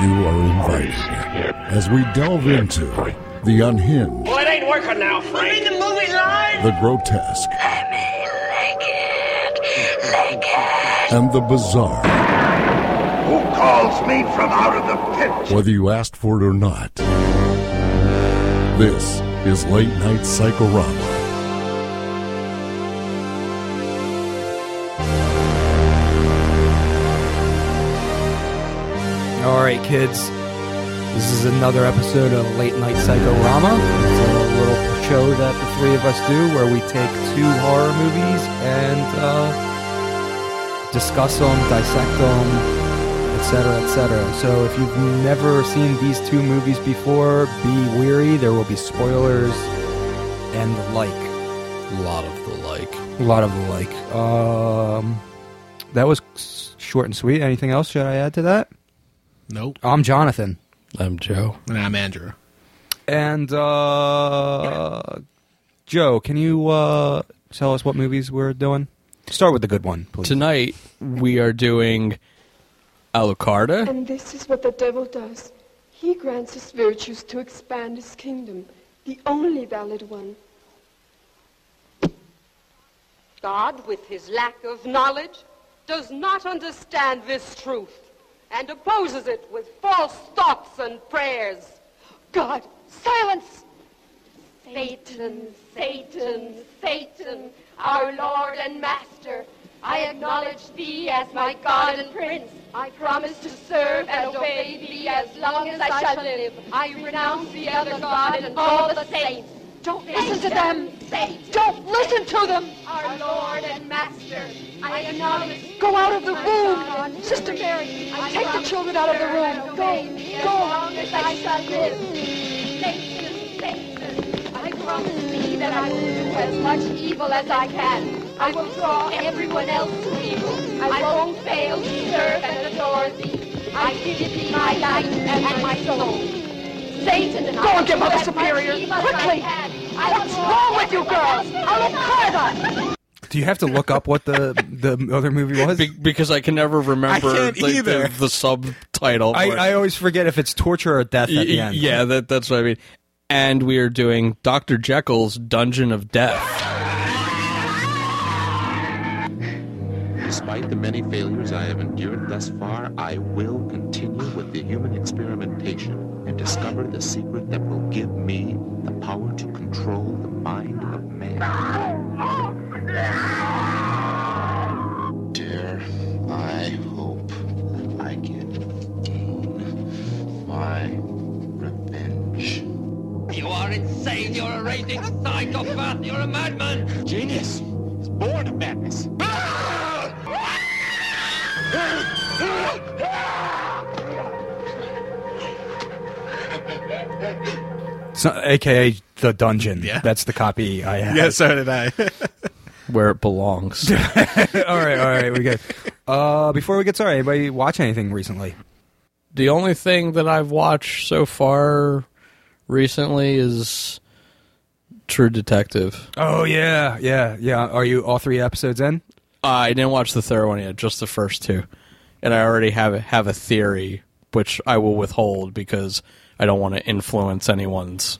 You are invited as we delve into the unhinged, Well, it ain't working now, Frank. the movie live? the grotesque, and the bizarre. Who calls me from out of the pit? Whether you asked for it or not. This is Late Night Psychorama. Kids. This is another episode of Late Night Psychorama. It's a little show that the three of us do where we take two horror movies and uh, discuss them, dissect them, etc., etc. So if you've never seen these two movies before, be weary. There will be spoilers and the like. A lot of the like. A lot of the like. Um, that was short and sweet. Anything else should I add to that? Nope. I'm Jonathan. I'm Joe. And I'm Andrew. And uh, Joe, can you uh, tell us what movies we're doing? Start with the good one, please. Tonight we are doing Alucarda. And this is what the devil does. He grants his virtues to expand his kingdom, the only valid one. God, with his lack of knowledge, does not understand this truth and opposes it with false thoughts and prayers. God, silence! Satan, Satan, Satan, our Lord and Master, I acknowledge thee as my God and Prince. I promise to serve and obey thee as long as I shall live. I renounce the other God and all the saints. Don't listen to them! Don't listen to them! Our Lord and Master, I acknowledge. Go out of the room! Sister Mary, take the children out of the room. Go, As go. long as I shall live. Satan, Satan, I promise thee that I will do as much evil as I can. I will draw everyone else to evil. I won't fail to serve and adore thee. I give thee my life and my soul. Satan, Go and get Mother Superior, quickly. What's wrong with you girls? Alucarda! Do you have to look up what the the other movie was? Be- because I can never remember I can't like, either. The, the subtitle. I. I always forget if it's torture or death at the end. yeah, that, that's what I mean. And we are doing Dr. Jekyll's Dungeon of Death. Despite the many failures I have endured thus far, I will continue with the human experimentation and discover the secret that will give me the power to control the mind of man. Dare I hope that I can gain my revenge. You are insane. You're a raging psychopath. You're a madman. Genius is born of madness. Ah! Ah! Ah! So, AKA the dungeon. Yeah. That's the copy I have. Yeah, so did I. Where it belongs. all right, all right, we good. Uh, before we get started, anybody watch anything recently? the only thing that I've watched so far recently is True Detective. Oh yeah, yeah, yeah. Are you all three episodes in? I didn't watch the third one yet, just the first two, and I already have have a theory, which I will withhold because I don't want to influence anyone's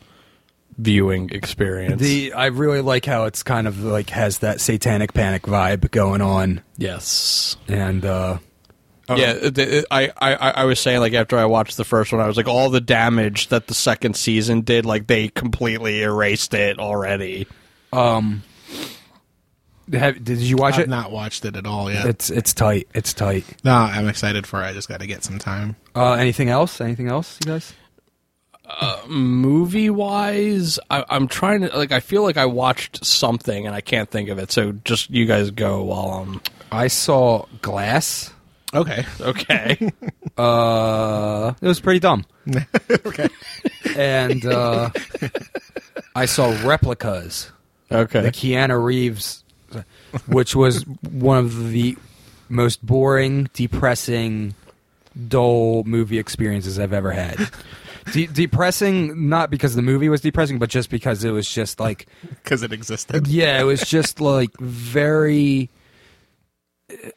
viewing experience. The I really like how it's kind of like has that satanic panic vibe going on, yes, and uh, yeah. The, I, I I was saying like after I watched the first one, I was like all the damage that the second season did, like they completely erased it already. um, have, did you watch I've it? not watched it at all yet. It's it's tight. It's tight. no, I'm excited for it. I just got to get some time. Uh, anything else? Anything else, you guys? Movie wise, I, I'm trying to like. I feel like I watched something and I can't think of it. So just you guys go while I'm I saw Glass. Okay. okay. Uh, it was pretty dumb. okay. And uh, I saw Replicas. okay. the Keanu Reeves, which was one of the most boring, depressing, dull movie experiences I've ever had. De- depressing, not because the movie was depressing, but just because it was just like, Because it existed. yeah, it was just like very. it,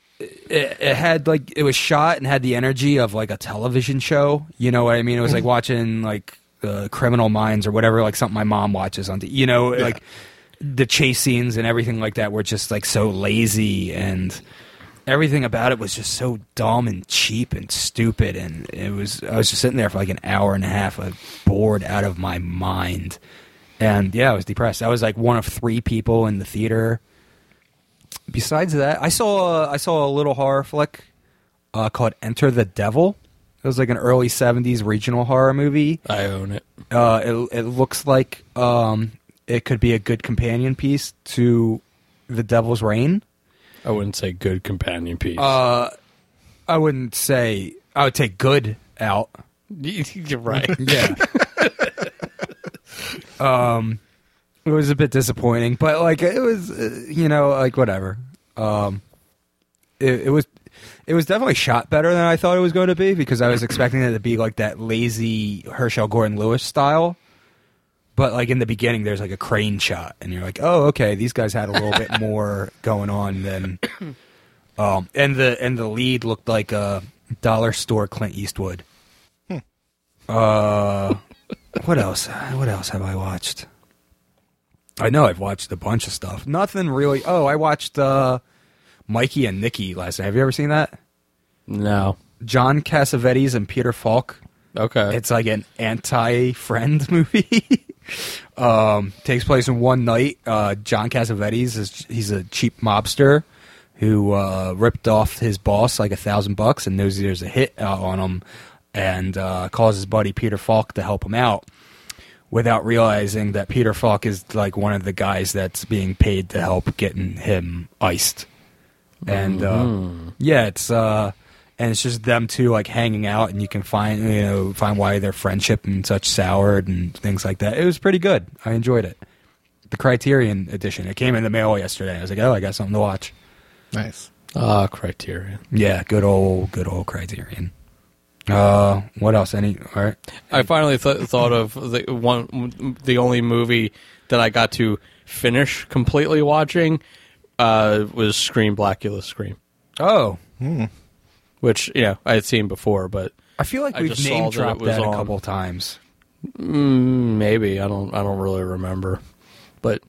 it had like it was shot and had the energy of like a television show. You know what I mean? It was like watching like uh, Criminal Minds or whatever, like something my mom watches on. The, you know, like the chase scenes and everything like that were just like so lazy and everything about it was just so dumb and cheap and stupid. And it was I was just sitting there for like an hour and a half like bored out of my mind. And yeah I was depressed. I was like one of three people in the theater. Besides that I saw I saw a little horror flick uh, called Enter the Devil. It was like an early 70s regional horror movie. I own it. uh, it, it looks like um, it could be a good companion piece to The Devil's Rain I wouldn't say good companion piece. Uh, I wouldn't say I would take good out. You're right. Yeah. um, it was a bit disappointing, but like it was, uh, you know, like whatever. Um, it, it was, it was definitely shot better than I thought it was going to be because I was expecting it to be like that lazy Herschell Gordon Lewis style. But like in the beginning, there's like a crane shot, and you're like, oh, okay, these guys had a little bit more going on than. Um, and the and the lead looked like a dollar store Clint Eastwood. Uh, what else? What else have I watched? I know I've watched a bunch of stuff. Nothing really. Oh, I watched uh, Mikey and Nicky last night. Have you ever seen that? no. John Cassavetes and Peter Falk. Okay. It's like an anti-friend movie. Um, takes place in one night. Uh, John Cassavetes is he's a cheap mobster who uh, ripped off his boss like a thousand bucks and knows there's a hit uh, on him, and uh, calls his buddy Peter Falk to help him out. Without realizing that Peter Falk is like one of the guys that's being paid to help getting him iced, and uh, yeah, it's uh, and it's just them two like hanging out, and you can find you know find why their friendship and such soured and things like that. It was pretty good. I enjoyed it. The Criterion edition. It came in the mail yesterday. I was like, oh, I got something to watch. Nice. Ah, Criterion. Yeah, good old good old Criterion. Uh, what else? Any? All right. I finally th- thought of the one, the only movie that I got to finish completely watching uh, was Scream, Blacula, Scream, Oh, which yeah I had seen before, but I feel like I we've just saw name that it dropped was that, a on. couple times. mm, maybe I don't I don't really remember, but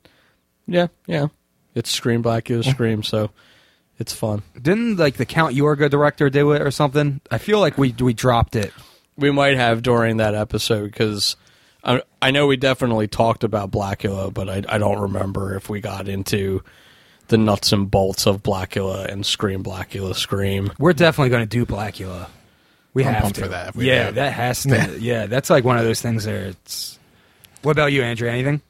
yeah, yeah, it's Scream, Blacula, Scream, so it's fun. Didn't like the Count Yorga director do it or something? I feel like we we dropped it. We might have during that episode because I, I know we definitely talked about Blacula, but I, I don't remember if we got into the nuts and bolts of Blacula and Scream, Blacula, Scream. We're definitely going to do Blacula. We I'm have to. for that if we yeah, do. that has to. Yeah. Yeah. that's like one of those things. There, it's. What about you, Andrew? Anything?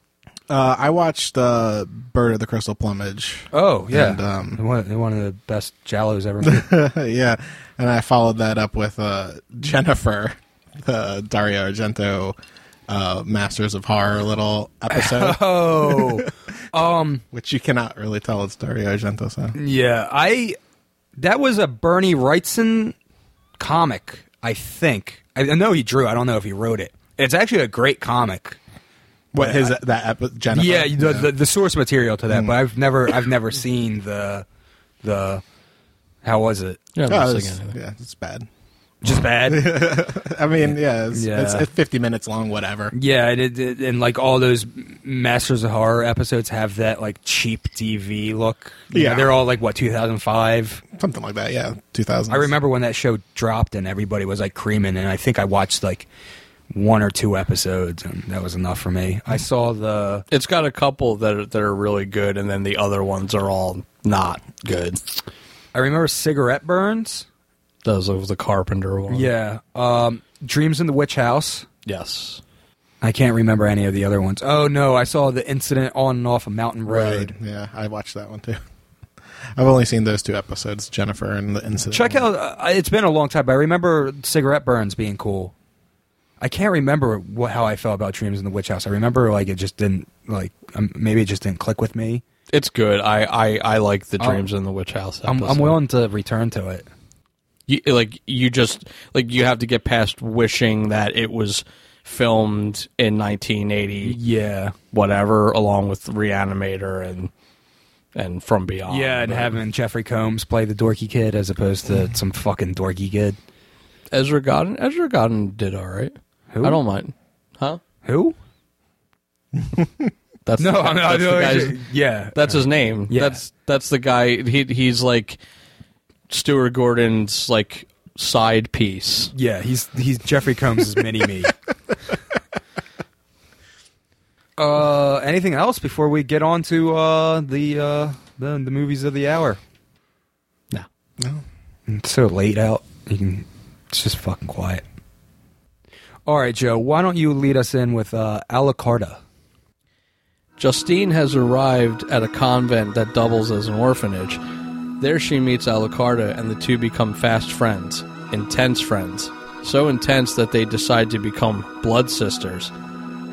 Uh, I watched uh, Bird of the Crystal Plumage. Oh yeah, And, um, one, one of the best Giallos ever made. yeah, and I followed that up with uh, Jennifer, the Dario Argento uh, Masters of Horror little episode, oh, um, which you cannot really tell it's Dario Argento. So yeah. I that was a Bernie Wrightson comic. I think. I I know he drew. I don't know if he wrote it. It's actually a great comic. what his that epi- Jennifer? Yeah, the, the the source material to that, but I've never I've never seen the the how was it? Yeah, Oh, not it's- saying anything. yeah, it's bad. Just bad. I mean, yeah, it's, Yeah. it's, it's 50 minutes long, whatever. yeah, and, it, it- and like all those Masters of Horror episodes have that like cheap TV look. You know, Yeah. they're all like what 2005. Something like that, yeah, 2000. I remember when that show dropped and everybody was like creaming, and I think I watched like one or two episodes, and that was enough for me. I saw the It's got a couple that are, that are really good, and then the other ones are all not good. I remember Cigarette Burns. Those of the Carpenter one. Yeah, um, Dreams in the Witch House. Yes. I can't remember any of the other ones. Oh no, I saw the incident on and off a mountain road. Right. Yeah, I watched that one too. I've only seen those two episodes, Jennifer and the incident. Check out. Uh, it's been a long time, but I remember cigarette burns being cool. I can't remember what, how I felt about Dreams in the Witch House. I remember like it just didn't like um, maybe it just didn't click with me. It's good. I, I, I like the I'll- Dreams in the Witch House. I'm, I'm willing to return to it. You, like you just like you have to get past wishing that it was filmed in 1980 Yeah, whatever along with Re-Animator and and From Beyond. yeah, and but having Jeffrey Combs play the dorky kid as opposed to mm. some fucking dorky kid. Ezra Godden. Ezra Godden did all right. Who? I don't mind. Huh? Who? That's No, the, I'm not. that's the guy's- yeah, That's his name. Yeah. That's that's the guy. He he's like Stuart Gordon's like side piece. Yeah, he's he's Jeffrey Combs' mini me. Uh, anything else before we get on to uh, the, uh, the the movies of the hour? No. No. It's so late out. You can. It's just fucking quiet. All right, Joe. Why don't you lead us in with uh, Alucarda? Justine has arrived at a convent that doubles as an orphanage. There she meets Alucarda, and the two become fast friends, intense friends. So intense that they decide to become blood sisters.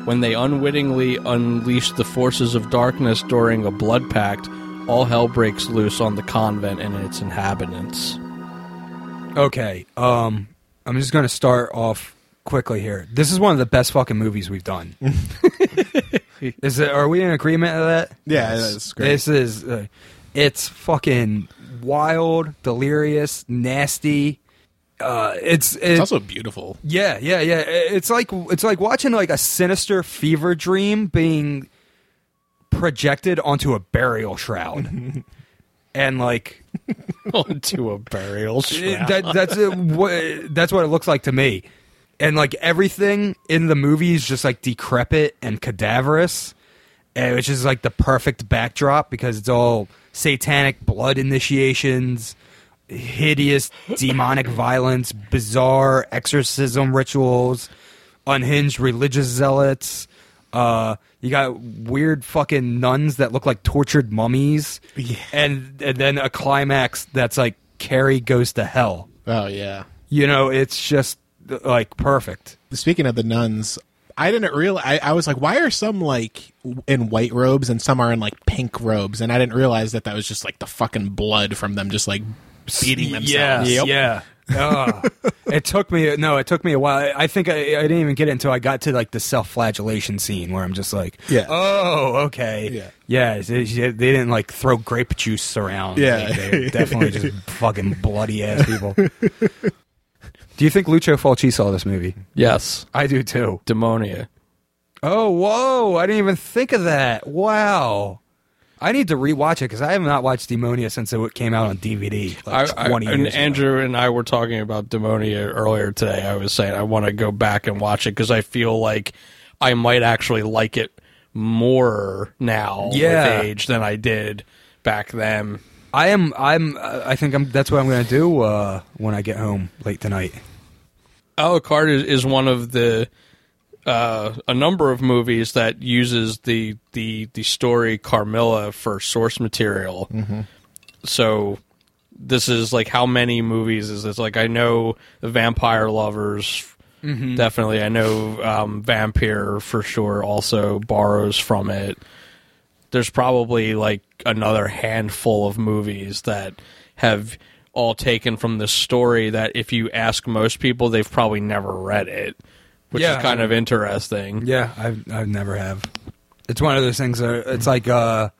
When they unwittingly unleash the forces of darkness during a blood pact, all hell breaks loose on the convent and its inhabitants. Okay. Um, I'm just gonna start off quickly here. This is one of the best fucking movies we've done. is it? Are we in agreement of that? Yeah, it's great. This is. Uh, it's fucking wild, delirious, nasty. Uh, it's It's it's also beautiful. yeah, yeah, yeah. It's like it's like watching like a sinister fever dream being projected onto a burial shroud, and like Onto a burial shroud. that, that's it, what that's what it looks like to me. And like everything in the movie is just like decrepit and cadaverous, and which is like the perfect backdrop because it's all satanic blood initiations, hideous demonic violence, bizarre exorcism rituals, unhinged religious zealots. Uh, you got weird fucking nuns that look like tortured mummies, and and then a climax that's like Carrie goes to hell. Oh yeah. You know, it's just like perfect. Speaking of the nuns, I didn't realize. I, I was like, why are some like in white robes and some are in like pink robes? And I didn't realize that that was just like the fucking blood from them just like beating themselves. Yeah, yeah. Oh. Ugh. it took me no, it took me a while. I, I think I, I didn't even get it until I got to like the self-flagellation scene where I'm just like, Yeah. oh, okay, Yeah. yeah. They, they didn't like throw grape juice around. Yeah. Like, they definitely just fucking bloody ass people. Do you think Lucio Fulci saw this movie? yes. I do too. Demonia. Oh, whoa! I didn't even think of that. Wow. I need to rewatch it because I have not watched Demonia since it came out on DVD. Like I, I, 20 and ago. Andrew and I were talking about Demonia earlier today. I was saying I want to go back and watch it because I feel like I might actually like it more now Yeah. with age than I did back then. I am. I'm. uh, I think I'm. That's what I'm going to do uh, when I get home late tonight. A Alucard is, is one of the uh, a number of movies that uses the the the story Carmilla for source material. So this is like how many movies is this? Like I know the Vampire Lovers. Definitely, I know um, Vampyr for sure. Also borrows from it. There's probably like another handful of movies that have all taken from this story that if you ask most people, they've probably never read it, which Yeah. is kind of interesting. Yeah, I've. I've never have. It's one of those things. That, it's like uh,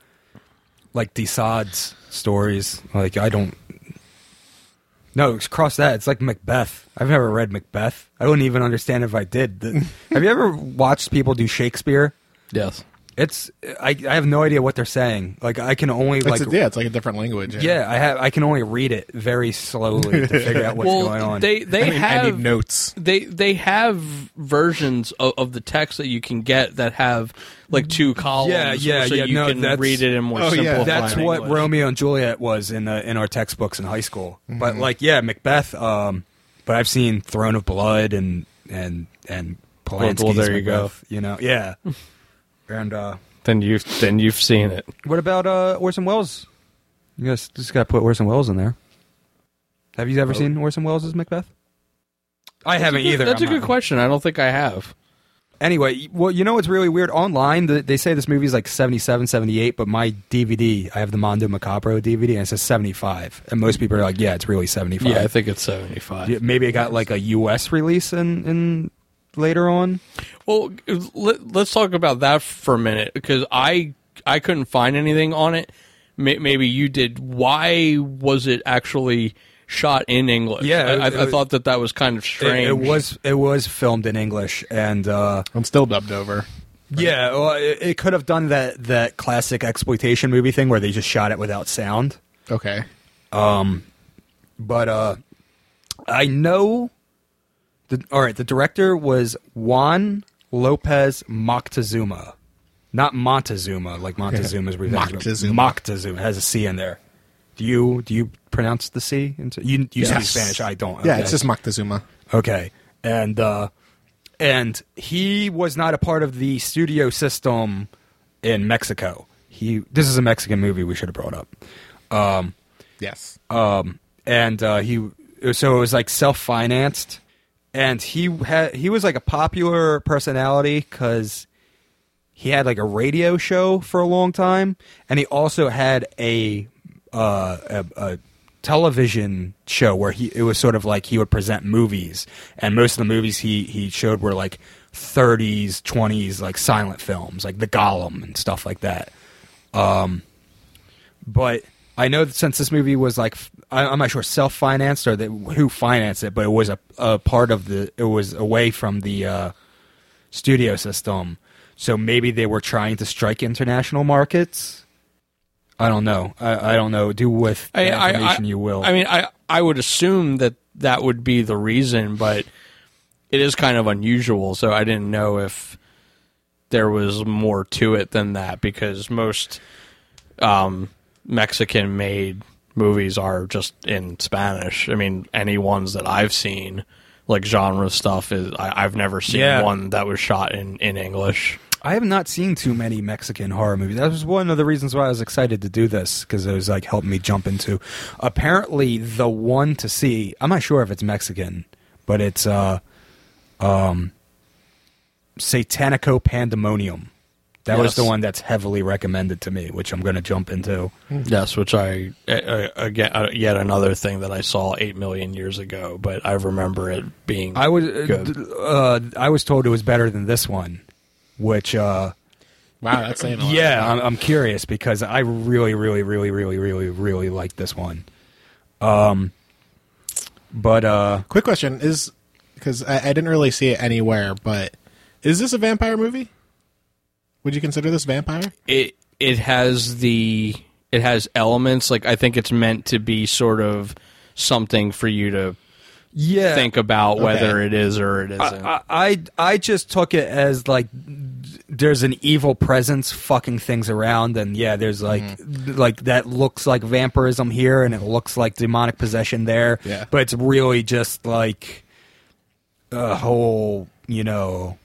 like de Sade's stories. Like I don't. No, it's cross that. It's like Macbeth. I've never read Macbeth. I wouldn't even understand if I did. Have you ever watched people do Shakespeare? Yes. It's I, I have no idea what they're saying. Like I can only It's like a, yeah, it's like a different language. yeah I have I can only read it very slowly to figure out what's well, going on. they they I, mean, have I need notes. they they have versions of, of the text that you can get that have like two columns. Yeah, yeah, so yeah, you no, can read it in more Oh, yeah. That's what English. Romeo and Juliet was in uh, in our textbooks in high school. But like, yeah, Macbeth. Um, but I've seen Throne of Blood and and and Polanski's well, there you go. You know, yeah. and uh, Then you've then you've seen it. what about uh, Orson Welles? You guys just got to put Orson Welles in there. Have you ever seen Orson Welles' Macbeth? I haven't either. That's I'm a good not- question. I don't think I have. Anyway, well, you know what's really weird? Online, th- they say this movie is like 77, 78, but my DVD, I have the Mondo Macabro DVD, and it says 75. And most people are like, yeah, it's really 75. Yeah, I think it's seventy five. Yeah, Maybe it got like a U.S. release in, in later on. Well, let, let's talk about that for a minute because I I couldn't find anything on it. maybe you did. Why was it actually shot in English? Yeah, I, I, it- I thought that that was kind of strange. it was it was filmed in English, and uh, I'm still dubbed over. yeah, well, it, it could have done that that classic exploitation movie thing where they just shot it without sound. Okay. Um, but uh, I know. The, all right, the director was Juan Lopez Moctezuma, not Montezuma like Montezuma's Revenge. Moctezuma. Moctezuma has a C in there. Do you do you pronounce the C? Into, you you speak Spanish. I don't. Yeah, okay. it's just Moctezuma. Okay. And uh and he was not a part of the studio system in Mexico. He this is a Mexican movie we should have brought up. Yes. Um and uh he so it was like self-financed and he had he was like a popular personality cuz he had like a radio show for a long time. And he also had a uh a, a television show where he it was sort of like he would present movies. And most of the movies he he showed were like 30s 20s like silent films like the Golem and stuff like that. Um but I know that since this movie was like I, am not sure self-financed or that who financed it but it was a, a part of the it was away from the uh studio system so maybe they were trying to strike international markets I don't know. I, I don't know. Do with I- information I- you will. I mean, I I would assume that that would be the reason, but it is kind of unusual. So I didn't know if there was more to it than that because most um, Mexican made movies are just in Spanish. I mean, any ones that I've seen, like genre stuff, is I, I've never seen Yeah. one that was shot in in English. I have not seen too many Mexican horror movies. That was one of the reasons why I was excited to do this because it was like helping me jump into. Apparently, the one to see. I'm not sure if it's Mexican, but it's uh, um, Satanico Pandemonium. That was the one that's heavily recommended to me, which I'm going to jump into. Yes, which I uh, uh, again uh, yet another thing that I saw eight million years ago, but I remember it being. I was Good. uh, I was told it was better than this one, which uh, Wow, that's saying a lot. Yeah, I'm, I'm curious because I really, really, really, really, really, really like this one. Um, but uh, Quick question is because I, I didn't really see it anywhere, but is this a vampire movie? Would you consider this vampire? it it has the it has elements like I think it's meant to be sort of something for you to yeah, think about whether it is or it isn't. I, I I just took it as like there's an evil presence fucking things around, and yeah, there's like mm-hmm. like that looks like vampirism here, and it looks like demonic possession there. Yeah. but it's really just like a whole you know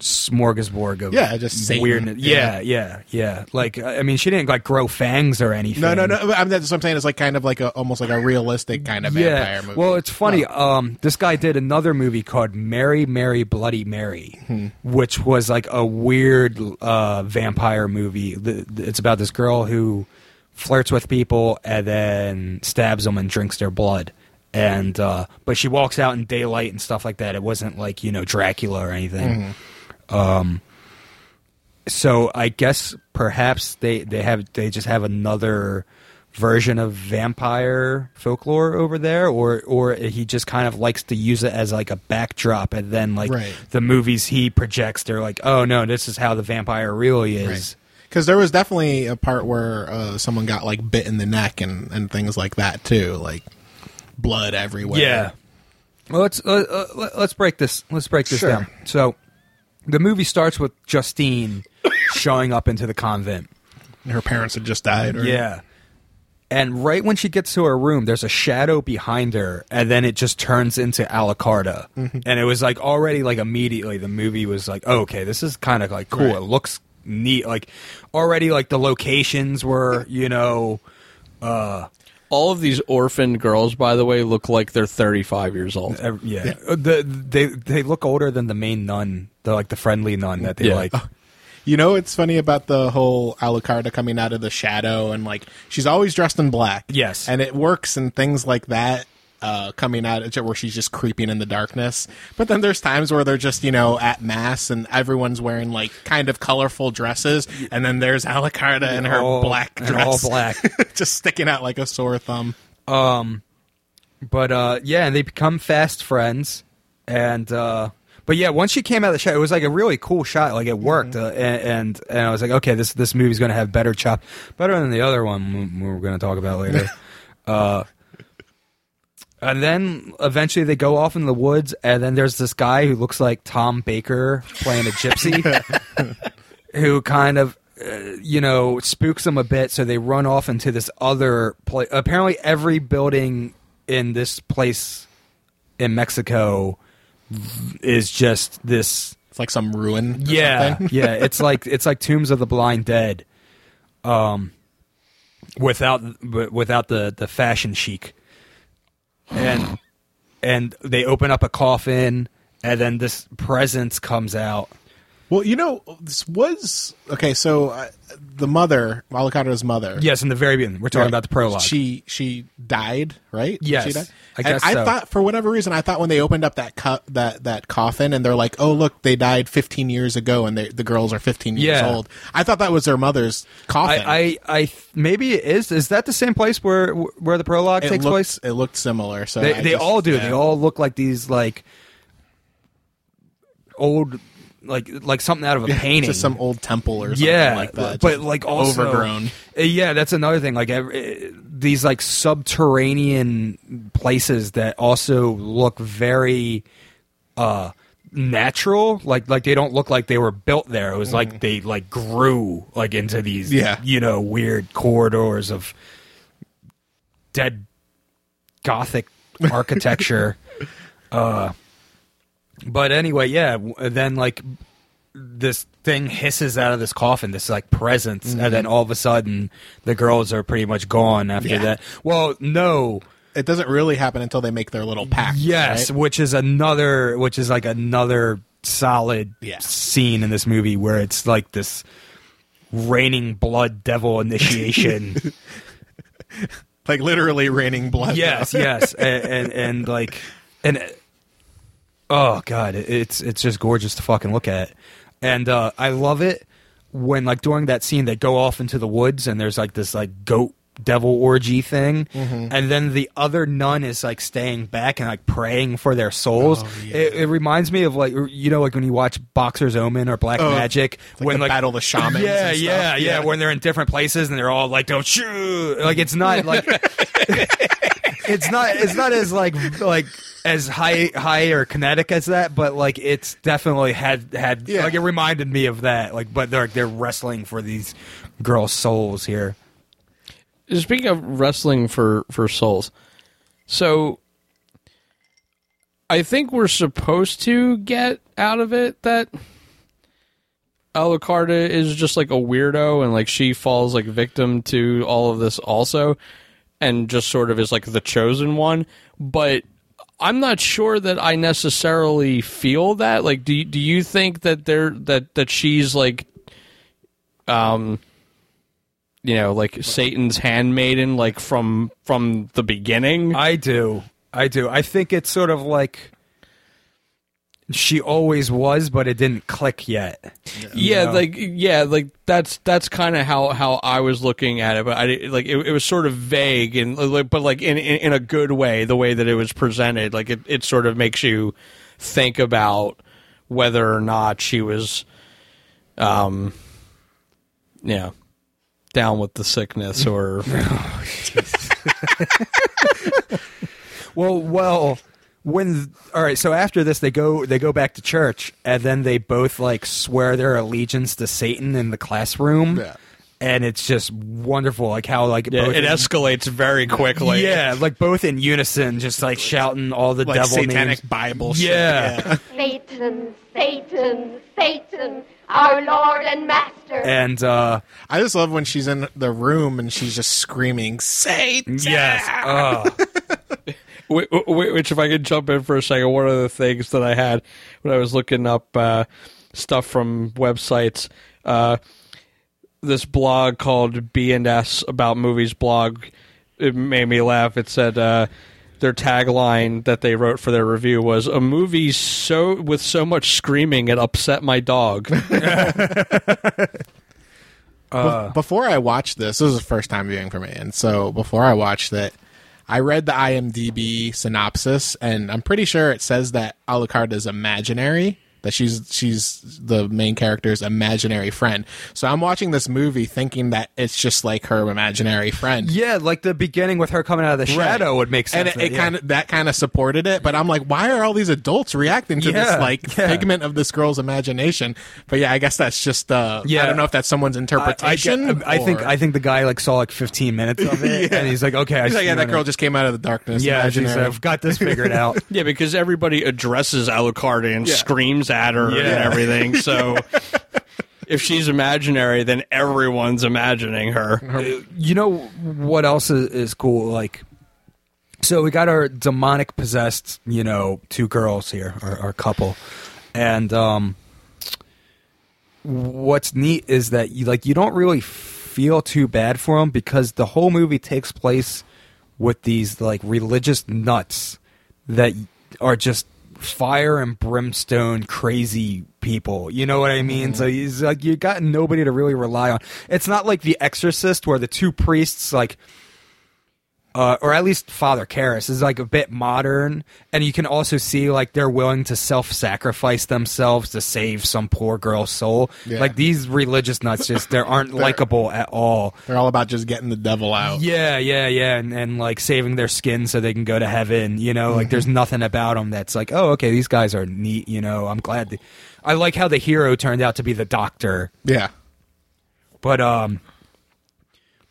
smorgasbord of Yeah, just Satan. weirdness. Yeah. Yeah, yeah, yeah. Like I mean, she didn't like grow fangs or anything. No, no, no. I'm, that's what I'm saying. It's like kind of like a almost like a realistic kind of vampire movie. Well, it's funny. Um, this guy did another movie called Mary, Mary, Bloody Mary, Hmm. which was like a weird uh, vampire movie. It's about this girl who flirts with people and then stabs them and drinks their blood. And uh, but she walks out in daylight and stuff like that. It wasn't like you know Dracula or anything. Um, so I guess perhaps they they have they just have another version of vampire folklore over there or or he just kind of likes to use it as like a backdrop and then like Right. the movies he projects they're like oh no this is how the vampire really is because there was definitely a part where uh, someone got like bit in the neck and and things like that too, like blood everywhere. yeah well let's uh, uh, let- let's break this let's break this Sure. down so the movie starts with Justine showing up into the convent her parents had just died. Or, Yeah. And right when she gets to her room, there's a shadow behind her, and then it just turns into Alucarda. And it was like already, like immediately, the movie was like, oh, okay, this is kind of like cool. Right. It looks neat. Like already, like the locations were, you know, All of these orphaned girls, by the way, look like they're 35 years old. ev- yeah, Uh, The, they they look older than the main nun, the like the friendly nun that they Yeah. like. You know, it's funny about the whole Alucarda coming out of the shadow and like she's always dressed in black. Yes. and it works and things like that. uh, coming out where she's just creeping in the darkness. But then there's times where they're just you know at mass and everyone's wearing like kind of colorful dresses, and then there's Alucarda in her All- black and dress, all black. just sticking out like a sore thumb. Um, but uh, yeah, and they become fast friends, and uh, but yeah, once she came out of the shot, it was like a really cool shot. Like it worked, uh, and, and and I was like, okay, this this movie's gonna have better chop, better than the other one we- we're gonna talk about later. uh, and then eventually they go off in the woods, and then there's this guy who looks like Tom Baker playing a gypsy, who kind of uh, you know spooks them a bit. So they run off into this other place. Apparently, every building in this place in Mexico is just this It's like some ruin. yeah, yeah. It's like it's like Tombs of the Blind Dead, um, without without the the fashion chic, and and they open up a coffin, and then this presence comes out. Well, you know, this was okay. So uh, the mother, Alucarda's mother, Yes, in the very beginning, we're talking Right. about the prologue. She she died, right? Yes, she died? I guess I so. thought for whatever reason, I thought when they opened up that co- that that coffin and they're like, "Oh, look, they died 15 years ago, and they, the girls are 15 years Yeah. old." I thought that was their mother's coffin. I, I, I th- maybe it is. Is that the same place where where the prologue it takes looked, place? It looked similar. So They, they just- all do. yeah. They all look like these like old, like like something out of a painting. just some old temple or something yeah, like that. but like also overgrown. Uh, Yeah, that's another thing. Like every, uh, these like subterranean places that also look very uh natural like like they don't look like they were built there it was like they like grew like into these. Yeah. you know weird corridors of dead gothic architecture uh but anyway yeah then like this thing hisses out of this coffin this like presence and then all of a sudden the girls are pretty much gone after Mm-hmm. Yeah. that well no It doesn't really happen until they make their little pact. Yes, right? which is another, which is like another solid Yeah. scene in this movie where it's like this raining blood devil initiation. like literally raining blood. yes, yes, and, and and like and oh god, it's it's just gorgeous to fucking look at, and uh, I love it when like during that scene they go off into the woods and there's like this like goat devil orgy thing mm-hmm. and then the other nun is like staying back and like praying for their souls oh, it, it reminds me of like you know like when you watch boxer's omen or black Oh, magic Like when like battle the shamans. yeah, and stuff. yeah, yeah, When they're in different places and they're all like, "Don't shoot!" Like it's not like it's not it's not as like like as high high or kinetic as that, but like it's definitely had had Yeah. like it reminded me of that. Like, but they're they're wrestling for these girls' souls here. Speaking of wrestling for for souls, so I think we're supposed to get out of it that Alucarda is just like a weirdo and like she falls like victim to all of this also, and just sort of is like the chosen one. But I'm not sure that I necessarily feel that. Like, do do you think that they're that that she's like, um, you know, like Satan's handmaiden, like from from the beginning? I do, I do. I think it's sort of like she always was, but it didn't click yet. yeah, know? like yeah, like that's that's kind of how how I was looking at it, but I like it, it was sort of vague and like, but like in, in in a good way, the way that it was presented, like it it sort of makes you think about whether or not she was, um, yeah, down with the sickness or oh, Well, well, when all right, so after this they go they go back to church and then they both like swear their allegiance to Satan in the classroom. Yeah. And it's just wonderful like how like yeah, both it in- escalates very quickly. Yeah, like both in unison just like shouting all the Like devil satanic names. Bible shit. Yeah. Satan, Satan, Satan, our Lord and Master. And uh I just love when she's in the room and she's just screaming, Satan! yes. Uh, Wh- wh- Which, if I could jump in for a second, one of the things that I had when I was looking up uh, stuff from websites, uh, this blog called B and S about movies blog, it made me laugh. It said, uh, their tagline that they wrote for their review was a movie so with so much screaming it upset my dog. Be- uh, before I watched this, this was the first time viewing for me, and so before I watched it, I read the IMDb synopsis, and I'm pretty sure it says that Alucard is imaginary. That she's she's the main character's imaginary friend. So I'm watching this movie thinking that it's just like her imaginary friend. Yeah, like the beginning with her coming out of the shadow Right. would make sense. and it, it kind of that kind of supported it. But I'm like, why are all these adults reacting to Yeah, this like yeah. figment of this girl's imagination? But yeah, I guess that's just uh, Yeah. I don't know if that's someone's interpretation. I, I think I think the guy like saw like 15 minutes of it, Yeah. and he's like, okay, I He's like, yeah, that girl it- just came out of the darkness. yeah, she's, imaginary. I've got this figured out. yeah, because everybody addresses Alucard and Yeah. Screams at her Yeah. and everything. So if she's imaginary, then everyone's imagining her. you know what else is, is cool? Like, so we got our demonic possessed, you know, two girls here, our, our couple, and um, what's neat is that you like you don't really feel too bad for them because the whole movie takes place with these like religious nuts that are just fire and brimstone crazy people. You know what i mean? Mm-hmm. So he's like you got nobody to really rely on. It's not like the exorcist where the two priests like uh, or at least Father Karras is like a bit modern, and you can also see like they're willing to self-sacrifice themselves to save some poor girl's soul. Yeah. Like these religious nuts just they aren't likable at all. They're all about just getting the devil out. Yeah, yeah, yeah, and, and like saving their skin so they can go to heaven. You know, like there's nothing about them that's like, oh, okay, these guys are neat. You know, I'm glad. They, I like how the hero turned out to be the doctor, Yeah. but um,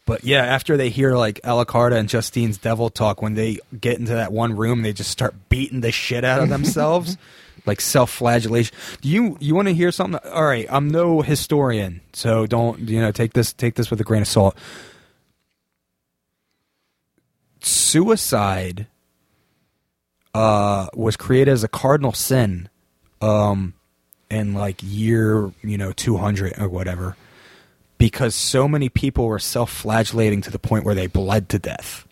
but yeah, after they hear like Alucarda and Justine's devil talk, when they get into that one room, they just start beating the shit out of themselves, like self-flagellation. Do you you want to hear something? All right, I'm no historian, so don't you know take this take this with a grain of salt. Suicide uh, was created as a cardinal sin, um, in like year you know 200 or whatever because so many people were self-flagellating to the point where they bled to death.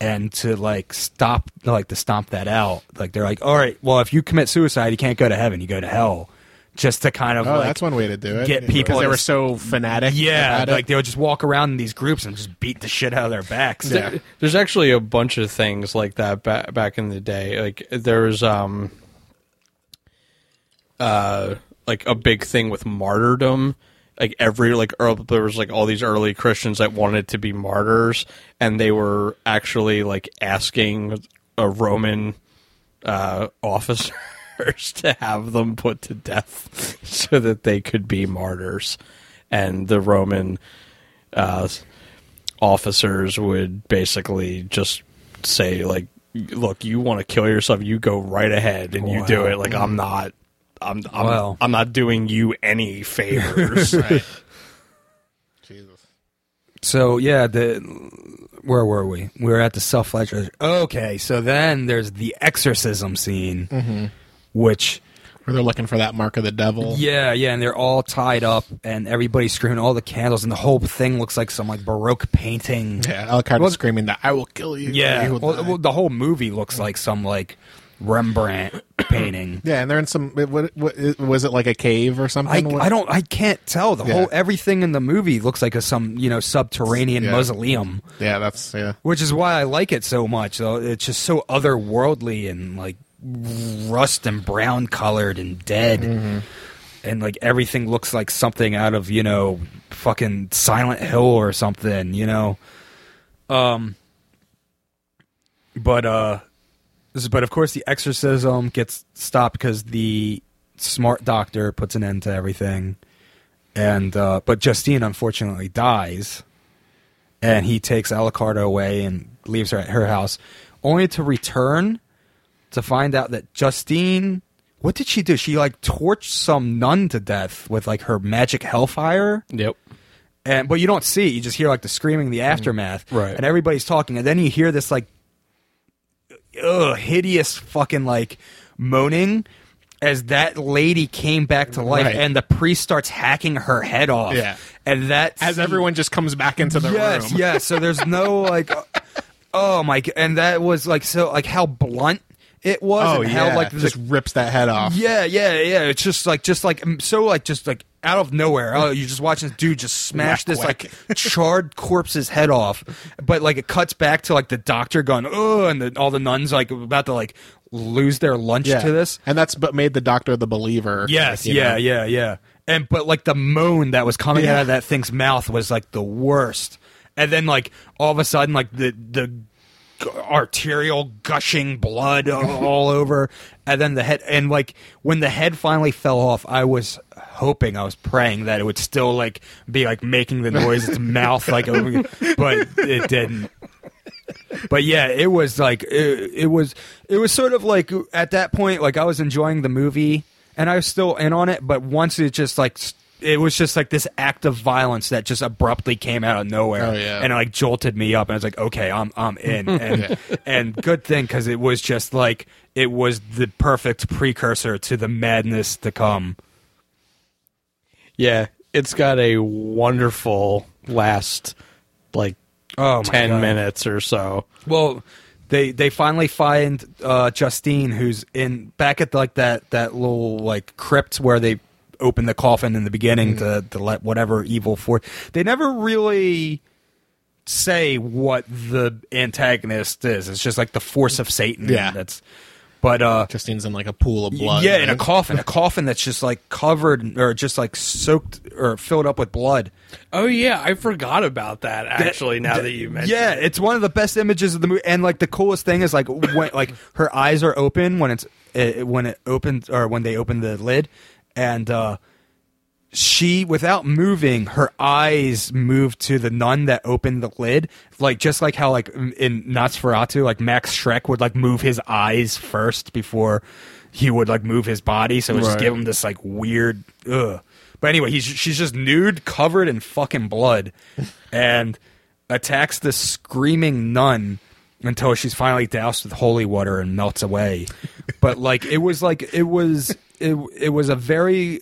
And to like stop, like to stomp that out, like they're like, all right, well, if you commit suicide, you can't go to heaven, you go to hell. Just to kind of Oh, like that's one way to do it. get people because they were so fanatic. yeah, about like they would just walk around in these groups and just beat the shit out of their backs. Yeah. There's actually a bunch of things like that back back in the day. Like there was um uh like a big thing with martyrdom. Like every like earl there was like all these early Christians that wanted to be martyrs, and they were actually like asking a Roman uh, officers to have them put to death so that they could be martyrs, and the Roman uh, officers would basically just say like look you want to kill yourself you go right ahead and you do it. Like i'm not i'm i'm, Wow. I'm not doing you any favors Right. Jesus. So yeah, the where were we? We were at the self-flagellation. Okay, so then there's the exorcism scene, mm-hmm. which Where they're looking for that mark of the devil. Yeah, yeah, and they're all tied up, and everybody's screaming all the candles, and the whole thing looks like some like baroque painting. Yeah, Alucard Well, was screaming that I will kill you. Yeah, You will well, die." well, the whole movie looks mm-hmm. like some like Rembrandt painting. yeah, and they're in some. What, what, was it like a cave or I, something? I don't I can't tell the Yeah. whole everything in the movie looks like a some you know subterranean Yeah. mausoleum, Yeah, that's yeah. which is why I like it so much. Though it's just so otherworldly and like rust and brown colored and dead. Mm-hmm. and like everything looks like something out of you know fucking Silent Hill or something, you know. Um, but uh, but of course the exorcism gets stopped because the smart doctor puts an end to everything, and uh, but Justine unfortunately dies, and he takes Alucarda away and leaves her at her house, only to return to find out that Justine. What did she do? She like torched some nun to death with like her magic hellfire, yep and but you don't see. it. You just hear like the screaming, the aftermath, Right. And everybody's talking, and then you hear this like, ugh, hideous fucking like moaning as that lady came back to life, Right. and the priest starts hacking her head off. Yeah. and that As everyone just comes back into the yes, room. yes. yes. So there's no like. oh my, and that was like so like how blunt it was. Oh yeah, how like just rips that head off. yeah, yeah, yeah. It's just like just like so like just like out of nowhere. Oh, you're just watching this dude just smash this like charred corpse's head off, but like it cuts back to like the doctor going oh, and the, all the nuns like about to like lose their lunch Yeah. to this. and that's what made the doctor the believer. Yes, yeah, know? yeah, yeah. And but like the moan that was coming Yeah. out of that thing's mouth was like the worst. And then like all of a sudden like the the arterial gushing blood all over. And then the head and like when the head finally fell off I was hoping I was praying that it would still like be like making the noise. Its mouth like but it didn't. But yeah, it was like it, it was it was sort of like at that point like I was enjoying the movie and I was still in on it, but once it just like it was just like this act of violence that just abruptly came out of nowhere Oh, yeah. and it, like jolted me up and I was like okay, I'm I'm in and and good thing cuz it was just like it was the perfect precursor to the madness to come. Yeah, it's got a wonderful last like Oh ten God. minutes or so. Well, they they finally find uh, Justine, who's in back at like that that little like crypt where they open the coffin in the beginning to to let whatever evil force. They never really say what the antagonist is. It's just like the force of Satan. Yeah. that's. But uh, Justine's in like a pool of blood. yeah, in a coffin, a coffin that's just like covered or just like soaked or filled up with blood. Oh yeah, I forgot about that actually. now that you mentioned, Yeah, it. it's one of the best images of the movie, and like the coolest thing is like when like her eyes are open when it's uh, when it opens or when they open the lid, and uh, she without moving, her eyes move to the nun that opened the lid, like just like how like in Nosferatu, like Max Schreck would like move his eyes first before he would like move his body, so it would just Right. give him this like weird. Ugh. But anyway, he's she's just nude, covered in fucking blood, and attacks the screaming nun until she's finally doused with holy water and melts away. But like it was like it was it it was a very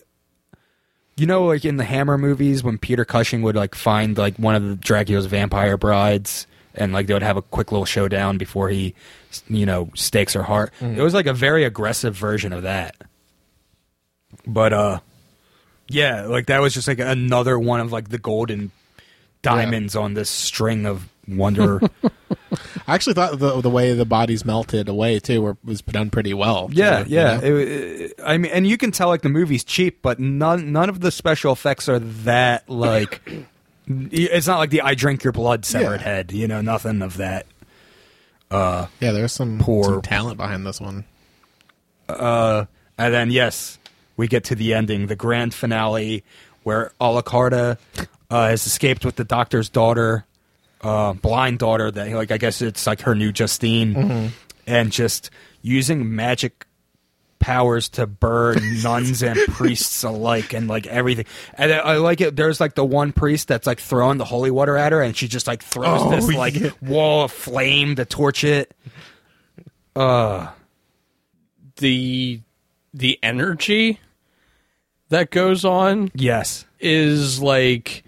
you know like in the Hammer movies when Peter Cushing would like find like one of the Dracula's vampire brides and like they would have a quick little showdown before he you know stakes her heart. It was like a very aggressive version of that. But uh yeah, like that was just like another one of like the golden diamonds on this string of wonder. I actually thought the the way the bodies melted away too were, was done pretty well. yeah, too, you yeah. know? It- it- I mean, and you can tell like the movie's cheap, but none none of the special effects are that like. It's not like the "I drink your blood" severed Yeah. head. You know, nothing of that. yeah, there's some Poor- some talent behind this one. Uh, and then yes, we get to the ending, the grand finale, where Alucarda uh, has escaped with the doctor's daughter, uh, blind daughter. That like I guess it's like her new Justine, and just using magic powers to burn nuns and priests alike and like everything. And I, I like it. There's like the one priest that's like throwing the holy water at her and she just like throws Oh, this like yeah. wall of flame to torch it. Uh. The the energy that goes on yes. is like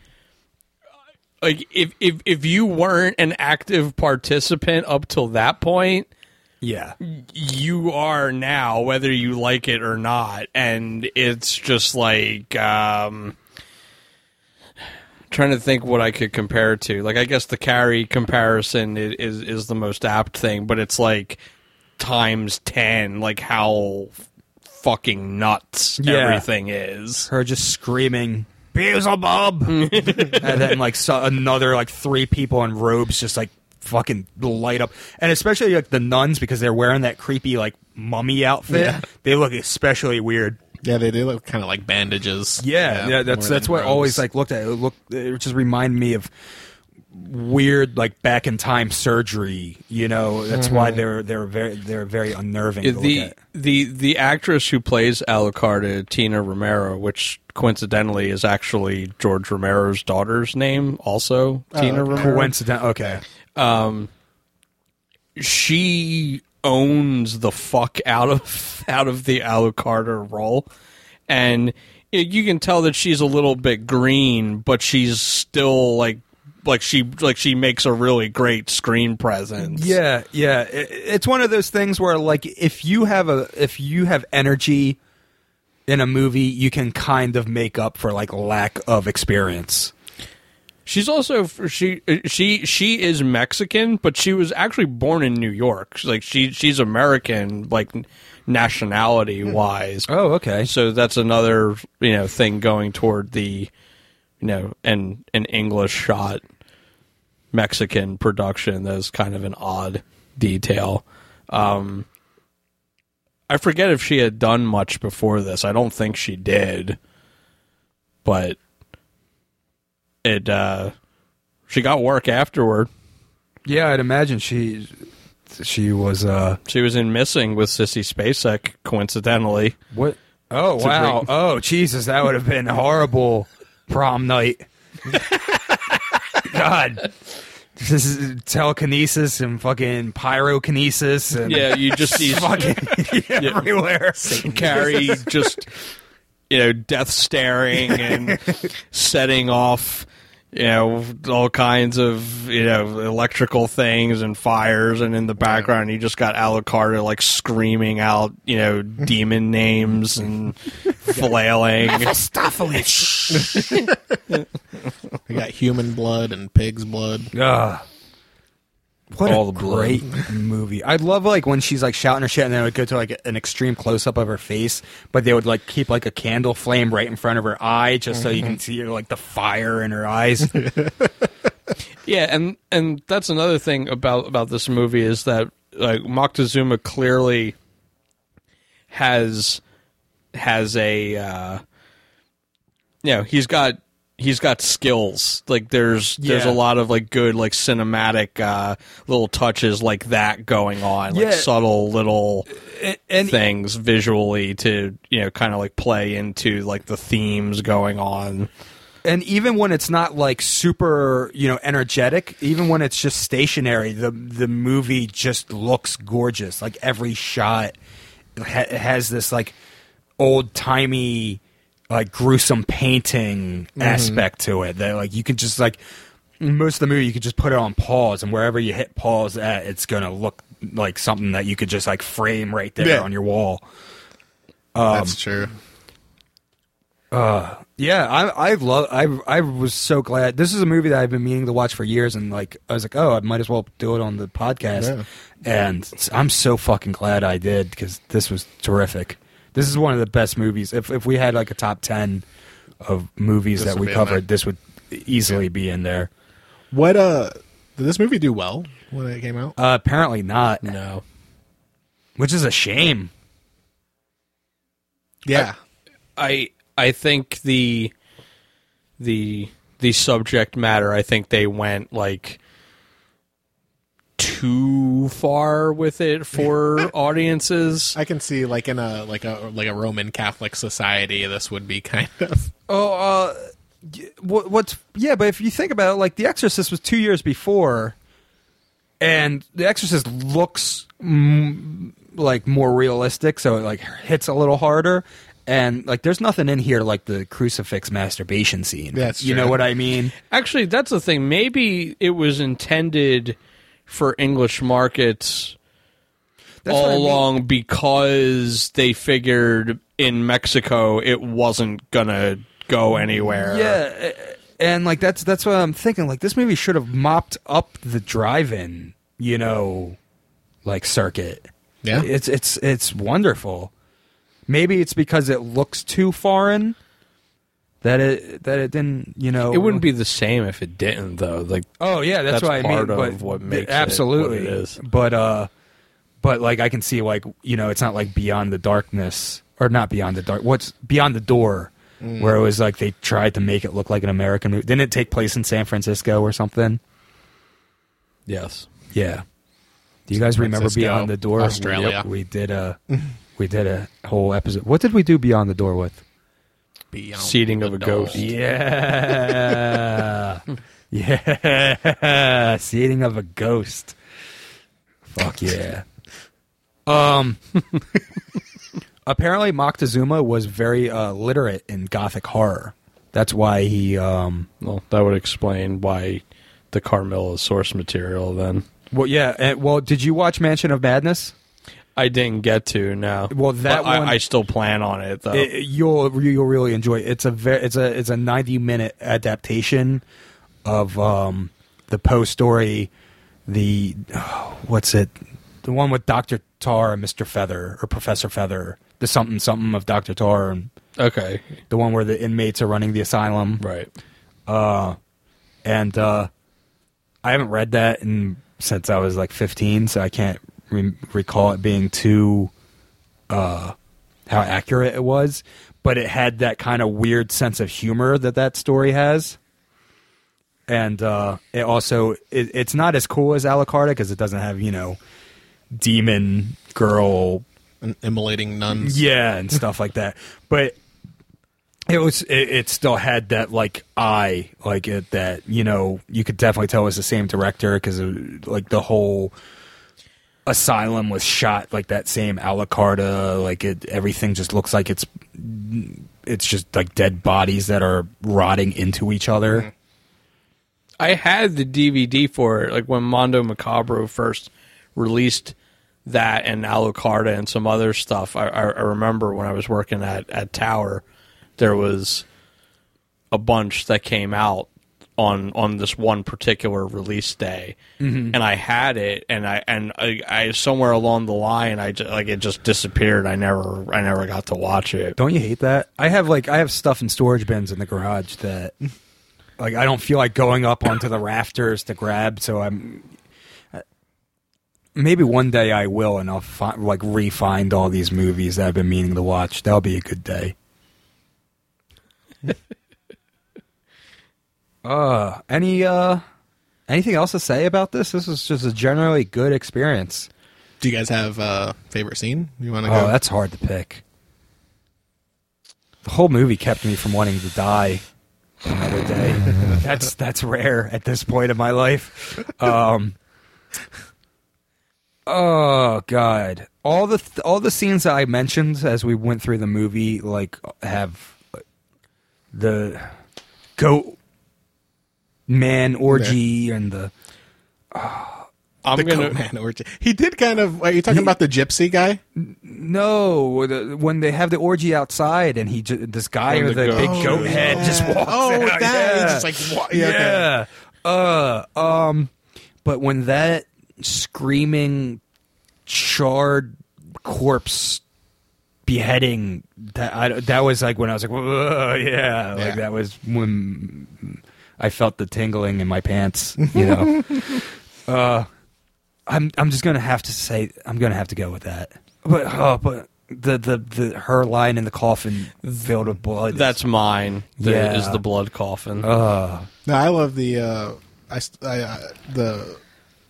like if if if you weren't an active participant up till that point yeah. you are now whether you like it or not. And it's just like um trying to think what I could compare it to. Like I guess the Carrie comparison is is, is the most apt thing but it's like times 10 like how fucking nuts Yeah. everything is. Her just screaming Beelzebub, mm. and then like so, another like three people in robes just like fucking light up, and especially like the nuns because they're wearing that creepy like mummy outfit. Yeah. They look especially weird. Yeah, they do look kind of like bandages. Yeah, yeah, that's that's what I always like looked at. It looked it just reminded me of weird like back in time surgery. You know, that's why they're they're very they're very unnerving. to look the at. the the actress who plays Alucard, Tina Romero, which coincidentally is actually George Romero's daughter's name, also Tina Romero. coincident. Okay, um she owns the fuck out of out of the Alucard role, and you can tell that she's a little bit green, but she's still like like she like she makes a really great screen presence. Yeah, yeah. It, it's one of those things where like if you have a if you have energy in a movie, you can kind of make up for like lack of experience. She's also she she she is Mexican, but she was actually born in New York. She's like she she's American, like nationality wise. Oh, okay. So that's another you know thing going toward the you know an an English shot Mexican production. That's kind of an odd detail. Um, I forget if she had done much before this. I don't think she did, but it uh, she got work afterward. Yeah, I'd imagine she she was uh She was in Missing with Sissy Spacek, coincidentally. what? Oh wow! Oh Jesus, that would have been a horrible prom night. God, this is telekinesis and fucking pyrokinesis and Yeah, you just see fucking yeah. everywhere. Carrie just you know death staring and setting off you know all kinds of you know electrical things and fires and in the background you just got Alucarda like screaming out you know demon names and flailing I got human blood and pig's blood. Ugh. What All a the blood. great movie! I love like when she's like shouting her shit, and then it would go to like an extreme close up of her face, but they would like keep like a candle flame right in front of her eye, just so you can see like the fire in her eyes. Yeah, and and that's another thing about about this movie is that like Moctezuma clearly has has a uh you know, he's got he's got skills. Like there's there's a lot of like good like cinematic uh little touches like that going on, like Yeah. subtle little and, and things visually to, you know, kind of like play into like the themes going on. and even when it's not like super, you know, energetic, even when it's just stationary, the the movie just looks gorgeous. Like every shot ha- has this like old timey, like gruesome painting mm-hmm. aspect to it. That like you can just like most of the movie, you could just put it on pause, and wherever you hit pause at, it's gonna look like something that you could just like frame right there Yeah. on your wall. That's um, true. Uh, yeah, I I love I I was so glad. This is a movie that I've been meaning to watch for years, and like I was like, oh, I might as well do it on the podcast. And I'm so fucking glad I did because this was terrific. This is one of the best movies. If if we had like a top ten of movies This that would we be in covered, there. this would easily be in there. What uh did this movie do well when it came out? Uh, apparently not, No. which is a shame. Yeah. I I think the the the subject matter I think they went like too far with it for audiences. I can see like in a like a like a Roman Catholic society this would be kind of Oh, uh, what, what's yeah? But if you think about it, like The Exorcist was two years before, and The Exorcist looks mm, like more realistic, so it like hits a little harder. And like, there's nothing in here like the crucifix masturbation scene. That's you know what I mean. Actually, that's the thing. Maybe it was intended for English markets That's all I mean. along because they figured in Mexico it wasn't gonna go anywhere. Yeah, and like that's that's what I'm thinking. Like this movie should have mopped up the drive-in, you know, like circuit. Yeah. it's it's it's wonderful. Maybe it's because it looks too foreign that it that it didn't, you know. It wouldn't be the same if it didn't, though. Like, Oh yeah, that's, that's what I mean. part of what makes it absolutely it is. But uh, but like I can see like you know it's not like Beyond the Darkness or not Beyond the Dark. What's Beyond the Door? Mm. Where it was like they tried to make it look like an American movie. Didn't it take place in San Francisco or something? yes. Yeah. Do you guys remember Francisco, Beyond the Door? Australia. Yep, we did a we did a whole episode. What did we do Beyond the Door with? Beyond Seeding of a ghost. Yeah. yeah. Seeding of a ghost. Fuck yeah. Um apparently Moctezuma was very uh, literate in gothic horror. That's why he um Well, that would explain why the Carmilla source material. Then Well, yeah. And, well, did you watch Mansion of Madness? I didn't get to no. Well, that But I- one- I, still plan on it though. It- you'll you'll really enjoy it. It's a ve- it's a it's a 90 minute adaptation of um the Poe story the oh, what's it the one with Dr. Tar and Mr. Feather or Professor Feather the something something of Dr. Tar and okay, the one where the inmates are running the asylum right. Uh, and uh I haven't read that in since I was like 15 so I can't re- recall it being too uh how accurate it was but it had that kind of weird sense of humor that that story has and uh it also it, it's not as cool as Alucarda because it doesn't have you know demon girl And immolating nuns. yeah and stuff like that but it was it, it still had that like eye like it that you know you could definitely tell it was the same director because like the whole asylum was shot like that same Alucarda like it everything just looks like it's it's just like dead bodies that are rotting into each other mm-hmm. I had the DVD for it, like when Mondo Macabro first released that and Alucarda and some other stuff. I, I, I remember when I was working at, at Tower, there was a bunch that came out on on this one particular release day, mm-hmm. and I had it, and I and I, I somewhere along the line, I just, like it just disappeared. I never I never got to watch it. Don't you hate that? I have like I have stuff in storage bins in the garage that like I don't feel like going up onto the rafters to grab, so I'm uh, maybe one day I will and I'll fi- like re-find all these movies that I've been meaning to watch. That'll be a good day. uh any uh anything else to say about this? This was just a generally good experience. Do you guys have a favorite scene? You want to go? Oh, go? that's hard to pick. The whole movie kept me from wanting to die another day. that's that's rare at this point in my life. Um, oh God, all the th- all the scenes that I mentioned as we went through the movie, like have the goat man orgy and the I'm the gonna Coat Man orgy. He did kind of. Are you talking about the gypsy guy? No, the, when they have the orgy outside, and he ju- this guy with the the big goat. goat head just walks Oh, out. that yeah. he's just like wa- yeah, okay. Uh, um, but when that screaming, charred corpse beheading that I, that was like when I was like, Whoa, yeah, Yeah. like that was when I felt the tingling in my pants. You know, uh, I'm I'm just gonna have to say I'm gonna have to go with that. But oh, but the the the her lying in the coffin filled with blood. That's mine. The, Yeah. Is the blood coffin? uh, No, I love the uh, I, st- I uh, the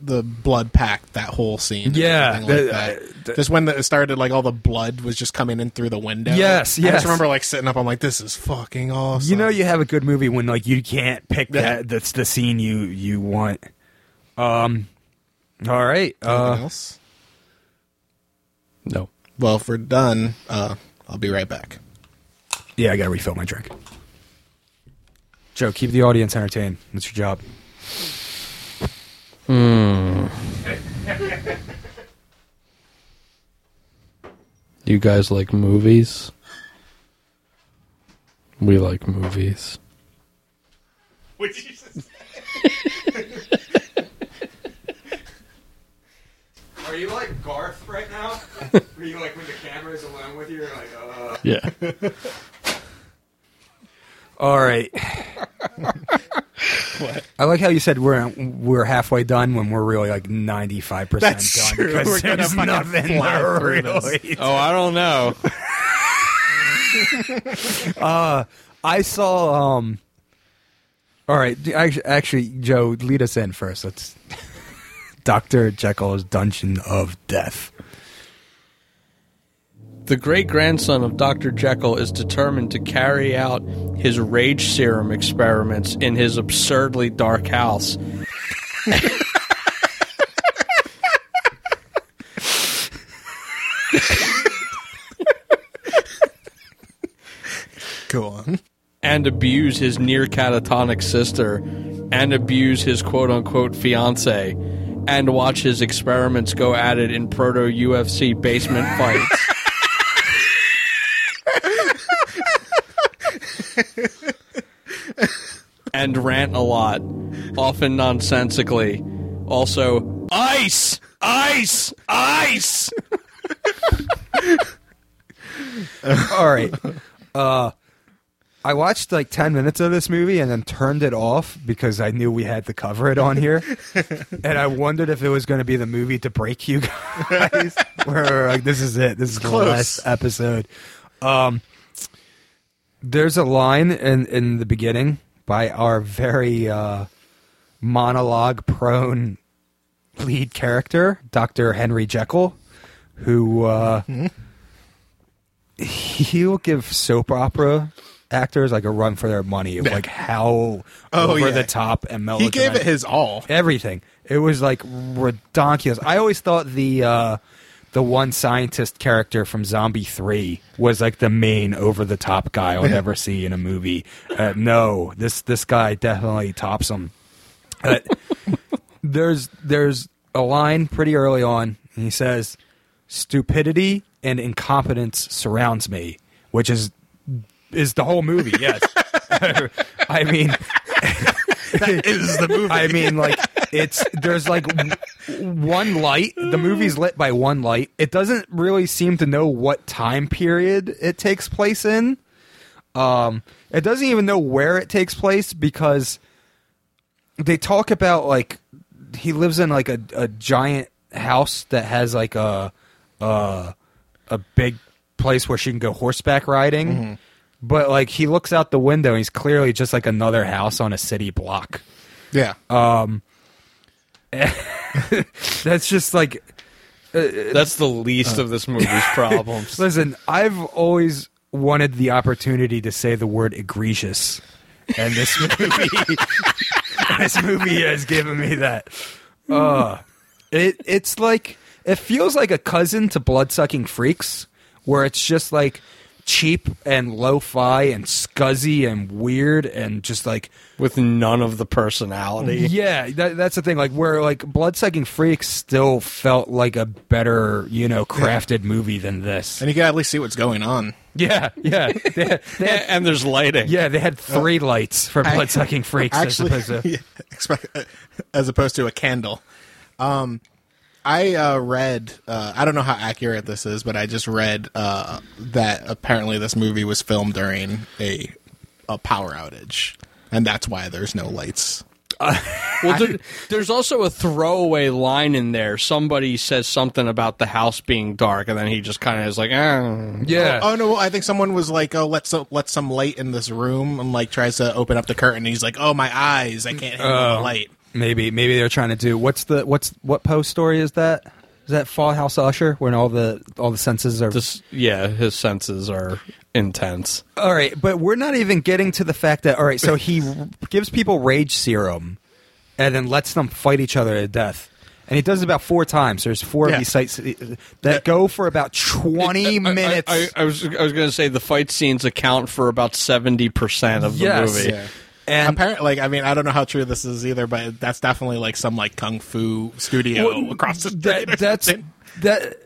the blood pact that whole scene. Yeah, like the- that. uh, just when the, it started, like all the blood was just coming in through the window. Yes, I yes. just remember like sitting up. I'm like, this is fucking awesome. You know, you have a good movie when like you can't pick Yeah. that. That's the scene you you want. Um. All right. Anything Uh, else? no. Well, if we're done, uh, I'll be right back. yeah, I gotta refill my drink. Joe, keep the audience entertained. That's your job. You guys like movies? We like movies. Are you like Garth right now? Are you like when the camera is alone with you? You're like, uh. Yeah. All right. I like how you said we're we're halfway done when we're really like ninety five percent That's done true. because We're gonna there's nothing fly to through this. really. oh, I don't know. I saw. um All right, actually, actually, Joe, lead us in first. Let's Doctor Jekyll's Dungeon of Death. The great grandson of Dr. Jekyll is determined to carry out his rage serum experiments in his absurdly dark house. Go on. and abuse his near catatonic sister and abuse his quote unquote fiance and watch his experiments go at it in proto UFC basement fights. And rant a lot, often nonsensically. Also, ice! Ice! Ice! All right. Uh, I watched like 10 minutes of this movie and then turned it off because I knew we had to cover it on here. and I wondered if it was going to be the movie to break you guys. Where like, this is it. This is the last episode. Um, there's a line in, in the beginning by our very uh, monologue prone lead character, Dr. Henry Jekyll, who. Uh, he'll give soap opera actors like a run for their money of like how Oh, over yeah. the top and melodramatic. He gave it his all. everything. It was like redonkulous. I always thought the uh, the one scientist character from Zombie Three was like the main over the top guy I would ever see in a movie. Uh, no, this this guy definitely tops him. Uh, there's there's a line pretty early on. And he says, "Stupidity and incompetence surrounds me," which is is the whole movie. Yes, I mean That is the movie. I mean, like it's there's like one light. The movie's lit by one light. It doesn't really seem to know what time period it takes place in. Um, it doesn't even know where it takes place because they talk about like he lives in like a, a giant house that has like a a a big place where she can go horseback riding. But like he looks out the window, and he's clearly just like another house on a city block. yeah. That's just like That's the least of this movie's problems. listen. I've always wanted the opportunity to say the word egregious, and this movie, this movie has given me that. Uh, it it's like it feels like a cousin to Bloodsucking Freaks, where it's just like cheap and lo-fi and scuzzy and weird and just like With none of the personality. Yeah, that, that's the thing. Like where like Bloodsucking Freaks still felt like a better, you know, crafted movie than this. and you can at least see what's going on. Yeah, yeah, they had, they had- and there's lighting. yeah. They had three lights for Bloodsucking Freaks Actually, as opposed to yeah, expect, as opposed to a candle. Um, I uh, read. Uh, I don't know how accurate this is, but I just read uh, that apparently this movie was filmed during a a power outage, and that's why there's no lights. Well, there, there's also a throwaway line in there. Somebody says something about the house being dark, and then he just kind of is like, ah. yeah. Oh no! I think someone was like, "Oh, let some let some light in this room," and like tries to open up the curtain. And he's like, "Oh, my eyes! I can't handle the light." Maybe maybe they're trying to do what's the what's what Poe's story is that? Is that Fall House Usher when all the all the senses are This, yeah, his senses are intense. All right, but we're not even getting to the fact that all right, so he gives people rage serum and then lets them fight each other to death. And he does it about four times. There's four Yeah. of these sites that go for about 20 minutes. I, I, I was I was going to say the fight scenes account for about seventy percent of the Yes. movie. And Apparently, like I mean, I don't know how true this is either, but that's definitely like some like kung fu studio across the street. that that's something. that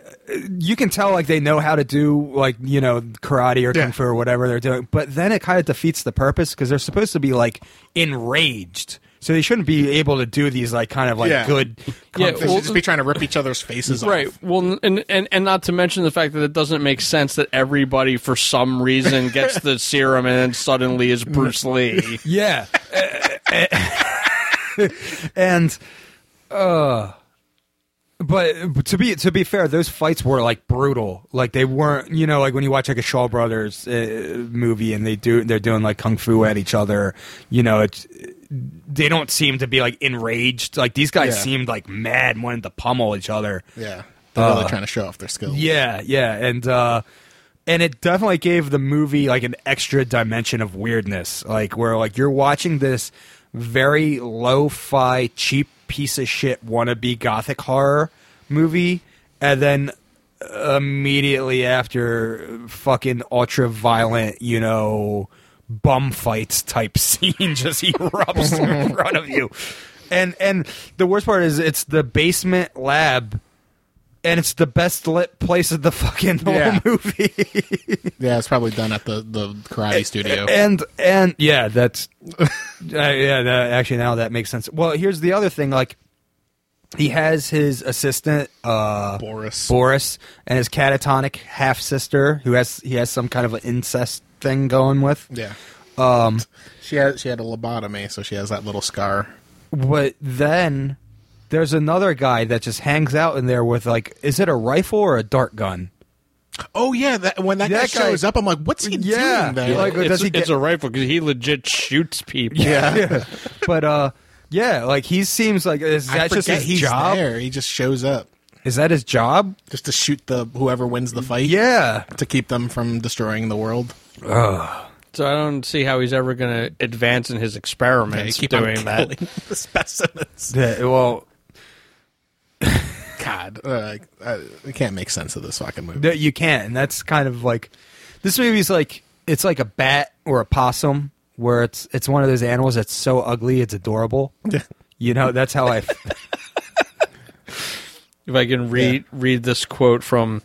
you can tell like they know how to do like you know karate or Yeah. kung fu or whatever they're doing but then it kind of defeats the purpose because they're supposed to be like enraged so they shouldn't be able to do these like kind of like Yeah. good Yeah, They should well- just be trying to rip each other's faces off. Right. Well, and, and and not to mention the fact that it doesn't make sense that everybody for some reason gets the serum and then suddenly is Bruce Lee. Yeah. and uh but to be to be fair, those fights were like brutal. Like they weren't, you know, like when you watch like a Shaw Brothers uh, movie and they do they're doing like kung fu at each other. You know, it's they don't seem to be like enraged. Like these guys Yeah. seemed like mad, and wanted to pummel each other. Yeah, they're really trying to show off their skills. Yeah, yeah, and uh and it definitely gave the movie like an extra dimension of weirdness, like where like you're watching this very lo-fi, cheap piece of shit wannabe gothic horror movie, and then immediately after, fucking ultra violent, you know, bum fights type scene just erupts in front of you. And and the worst part is it's the basement lab and it's the best lit place of the fucking whole Yeah. movie. Yeah, it's probably done at the the karate studio. and and yeah, that's uh, yeah. That, actually, now that makes sense. Well, here's the other thing. Like, he has his assistant uh, Boris. Boris, and his catatonic half sister, who has he has some kind of an incest thing going with. Yeah. Um, She had she had a lobotomy, so she has that little scar. but then there's another guy that just hangs out in there with like, is it a rifle or a dart gun? Oh yeah, that, when that, That guy guy- shows up, I'm like, what's he Yeah. doing there? Like, it's, does he it's a rifle because he legit shoots people. Yeah, but uh, yeah, like he seems like is I that just forget his he's job? there. He just shows up Is that his job? just to shoot the whoever wins the fight. Yeah. to keep them from destroying the world. So I don't see how he's ever going to advance in his Yeah, experiments keep on doing that. killing the specimens. Yeah, well, God, uh, I, I can't make sense of this fucking movie. you can't, and that's kind of like this movie's like it's like a bat or a possum, where it's it's one of those animals that's so ugly it's adorable. You know, that's how I. If I can read read this quote from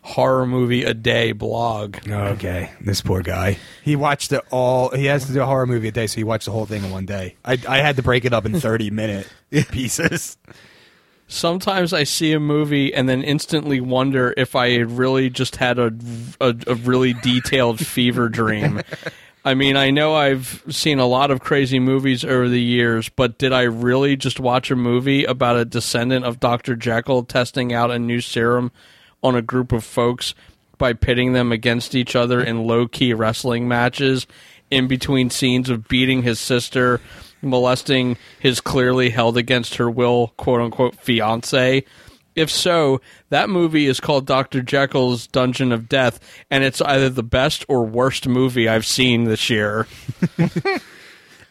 horror movie a day blog. okay, this poor guy. He watched it all. He has to do a horror movie a day, so he watched the whole thing in one day. I I had to break it up in thirty minute pieces. Sometimes I see a movie and then instantly wonder if I really just had a, a, a really detailed fever dream. I mean, I know I've seen a lot of crazy movies over the years, but did I really just watch a movie about a descendant of Dr. Jekyll testing out a new serum on a group of folks by pitting them against each other in low key wrestling matches in between scenes of beating his sister, molesting his clearly held against her will quote unquote fiance? If so, that movie is called Dr. Jekyll's Dungeon of Death, and it's either the best or worst movie I've seen this year.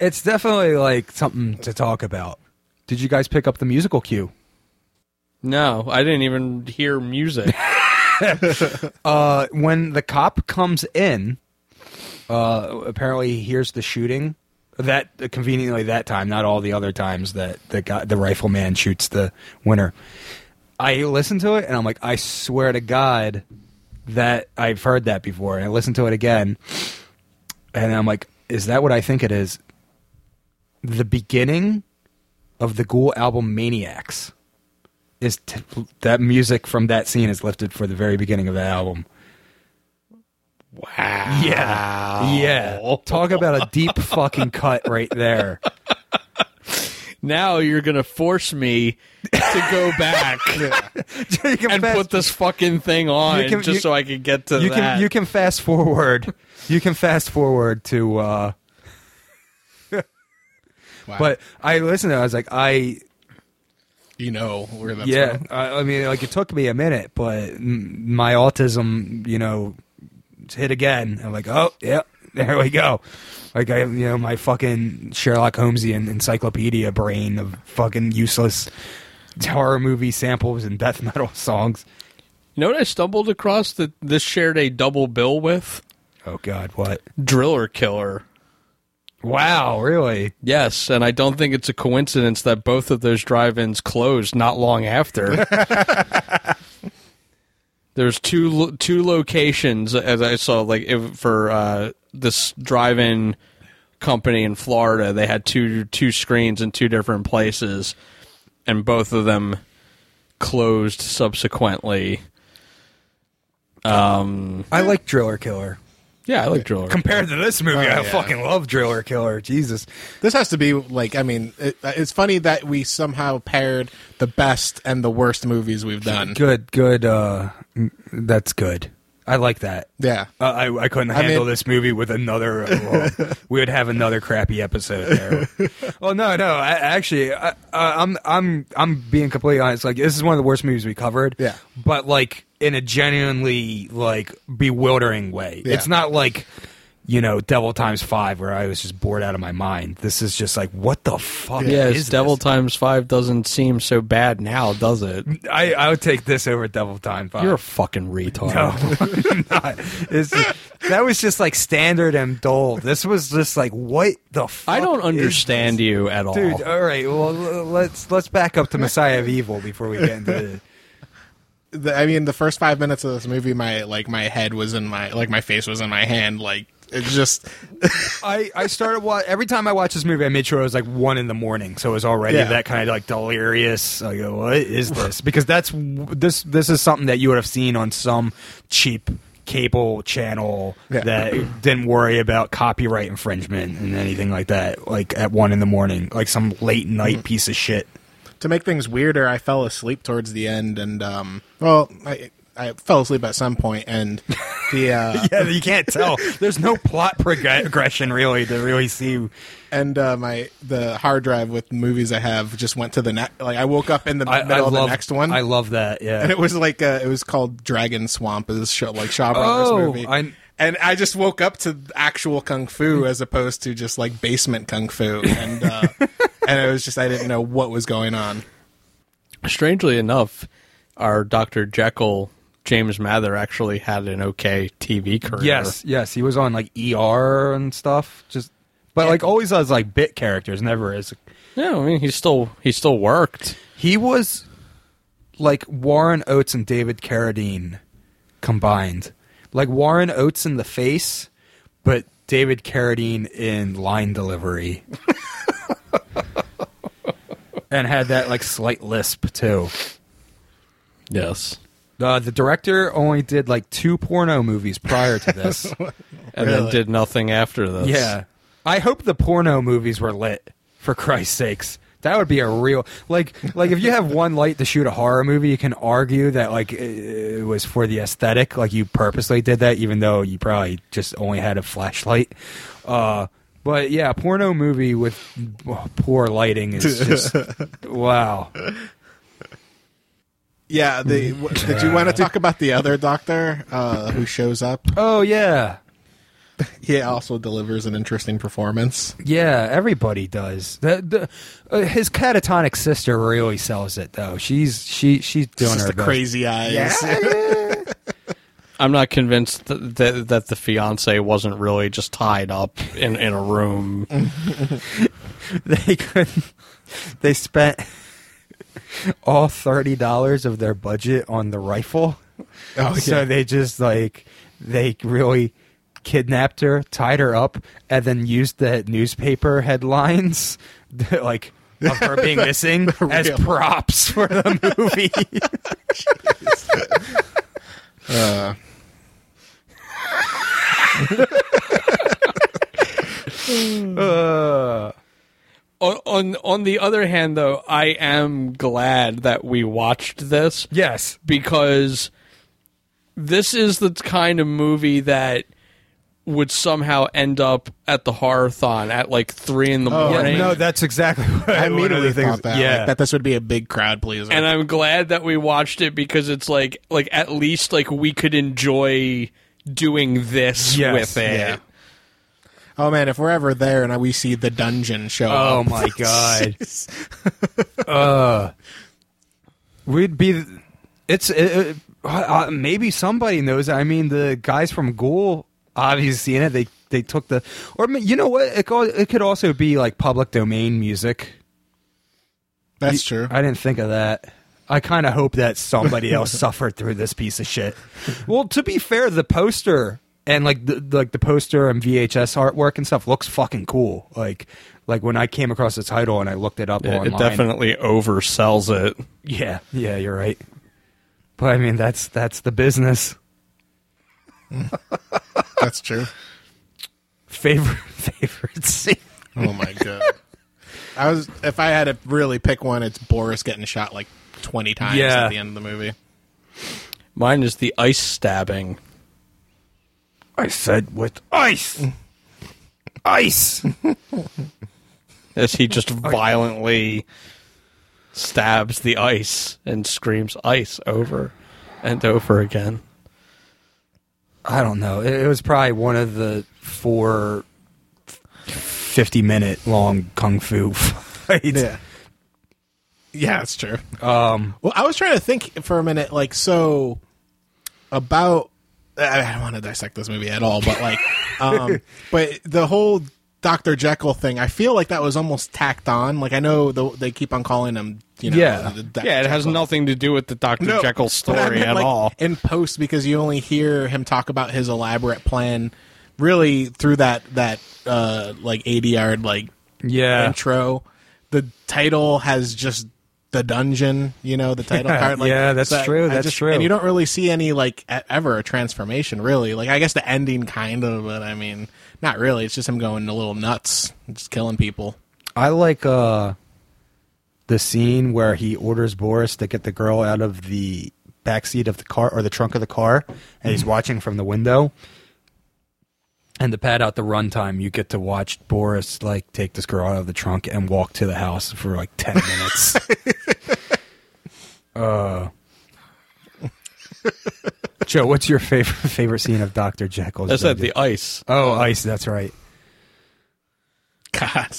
It's definitely like something to talk about. Did you guys pick up the musical cue? No, I didn't even hear music. Uh, when the cop comes in, uh, apparently he hears the shooting. That conveniently that time, not all the other times that the guy, the rifleman shoots the winner. I listen to it and I'm like, I swear to God that I've heard that before. And I listen to it again, and I'm like, is that what I think it is? The beginning of the Ghoul album Maniaxe is t- that music from that scene is lifted for the very beginning of the album. Wow. Yeah. Yeah. Talk about a deep fucking cut right there. now you're gonna force me to go back and fast, put this fucking thing on can- just you- so I can get to you that. can you can fast forward. You can fast forward to uh Wow. but I listened to it, I was like I you know where that's yeah. I, I mean like it took me a minute, but my autism, you know, hit again. I'm like, "Oh, yeah, there we go." Like I, you know, my fucking Sherlock Holmesian encyclopedia brain of fucking useless horror movie samples and death metal songs. You know what I stumbled across that this shared a double bill with? Oh God, what? Driller Killer. Wow, really? Yes, and I don't think it's a coincidence that both of those drive-ins closed not long after. There's two two locations as I saw like if, for uh, this drive-in company in Florida. They had two two screens in two different places, and both of them closed subsequently. Um, I like Driller Killer. Yeah, I like Driller. Compared to this movie, I yeah. fucking love Driller Killer. Jesus. This has to be like I mean, it, it's funny that we somehow paired the best and the worst movies we've done. Good, good. Uh, that's good. I like that. Yeah, Uh, I I couldn't I handle mean- this movie with another. uh, well, we would have another crappy episode there. well, no, no. I, actually, I, I, I'm I'm I'm being completely honest. Like this is one of the worst movies we covered. Yeah. But like in a genuinely like bewildering way. Yeah. It's not like you know, Devil Times Five, where I was just bored out of my mind. This is just like, what the fuck? Yeah, is Devil this? Times Five doesn't seem so bad now, does it? I, I would take this over Devil Time Five. You're a fucking retard. No, I'm not. It's, that was just like standard and dull. This was just like, what the fuck? I don't understand this? you at all. Dude, all right. Well, let's let's back up to Messiah of Evil before we get into the. I mean, the first five minutes of this movie, my like my head was in my like my face was in my hand. Like it's just I I started wa- every time I watch this movie, I made sure it was like one in the morning, so it was already Yeah. that kind of like delirious. I go, what is this? Because that's this this is something that you would have seen on some cheap cable channel Yeah. that didn't worry about copyright infringement and anything like that. Like at one in the morning, like some late night mm-hmm. piece of shit. To make things weirder. I fell asleep towards the end, and um, well, I I fell asleep at some point, and the uh, Yeah, you can't tell. There's no plot progression really to really see. and uh, my the hard drive with movies I have just went to the next. Like I woke up in the I, middle I of love the next one. I love that. Yeah, and it was like uh, it was called Dragon Swamp. It was show, like Shaw Brothers Oh, movie. I- and I just woke up to actual kung fu as opposed to just like basement kung fu, and uh, and it was just I didn't know what was going on. Strangely enough, our Dr. Jekyll, James Mather, actually had an okay TV career. Yes, yes, he was on like ER and stuff. Just, but like always as like bit characters, never as. Yeah, I mean, he still he still worked. He was like Warren Oates and David Carradine combined, like Warren Oates in the face, but David Carradine in line delivery, and had that like slight lisp too. Yes. Uh, the director only did like two porno movies prior to this. And then did nothing after this. Yeah. I hope the porno movies were lit, for Christ's sakes. That would be a real like like if you have one light to shoot a horror movie, you can argue that like it was for the aesthetic, like you purposely did that, even though you probably just only had a flashlight. Uh, but yeah, porno movie with poor lighting is just wow. Yeah, the, did you want to talk about the other doctor uh, who shows up? Oh yeah, He also delivers an interesting performance. Yeah, everybody does. The, the, uh, his catatonic sister really sells it, though. She's she she's doing Just her the best. crazy eyes. I'm not convinced that, that, that the fiance wasn't really just tied up in, in a room. They could. They spent all thirty dollars of their budget on the rifle. Oh, So they just like they really kidnapped her, tied her up, and then used the newspaper headlines, like of her being missing, as props for the movie. Uh, uh, On, on on the other hand, though, I am glad that we watched this yes, because this is the kind of movie that would somehow end up at the horrorthon at like three in the Oh, morning. no, that's exactly what I one of the immediately things- thought that. Yeah, like, that this would be a big crowd pleaser. and I'm glad that we watched it because it's like like at least like we could enjoy doing this Yes, with it. yeah. oh man, if we're ever there and we see the dungeon show Oh up, my god. uh, we'd be. It's it, uh, uh, maybe somebody knows. I mean, the guys from Ghoul obviously in it. They they took the or you know what? It could, it could also be like public domain music. that's true. I didn't think of that. I kind of hope that somebody else suffered through this piece of shit. Well, to be fair, the poster and like the like the poster and VHS artwork and stuff looks fucking cool. Like like when I came across the title and I looked it up It, online. it definitely oversells it. Yeah, yeah, you're right. But I mean, that's that's the business. That's true. Favorite favorite scene. Oh my god. I was if I had to really pick one, it's Boris getting shot like twenty times Yeah. at the end of the movie. Mine is the ice stabbing. I said with ice, ice. As he just violently stabs the ice and screams ice over and over again. I don't know. It, it was probably one of the four 50 minute long kung fu fights. Yeah. Yeah, that's true. Um, Well, I was trying to think for a minute, like, so about. I I don't want to dissect this movie at all, but like, um, but the whole Doctor Jekyll thing, I feel like that was almost tacked on. Like, I know the, they keep on calling him, you know, Yeah. Dr. Yeah, it has Jekyll. nothing to do with the Dr. No, Jekyll I story at like, all. in post because you only hear him talk about his elaborate plan, really through that that uh like eighty yard like yeah. intro. The title has just the dungeon, you know, the title Yeah, card. Like, yeah, that's I- true, I that's just- true. And you don't really see any like e- ever a transformation, really. Like I guess the ending kind of, but I mean, not really. It's just him going a little nuts, just killing people. I like uh, the scene where he orders Boris to get the girl out of the backseat of the car or the trunk of the car, and he's watching from the window. And to pad out the runtime, you get to watch Boris like take this girl out of the trunk and walk to the house for like ten minutes. uh, Joe, what's your favorite favorite scene of Doctor Jekyll? I said the ice. oh, ice. That's right. God.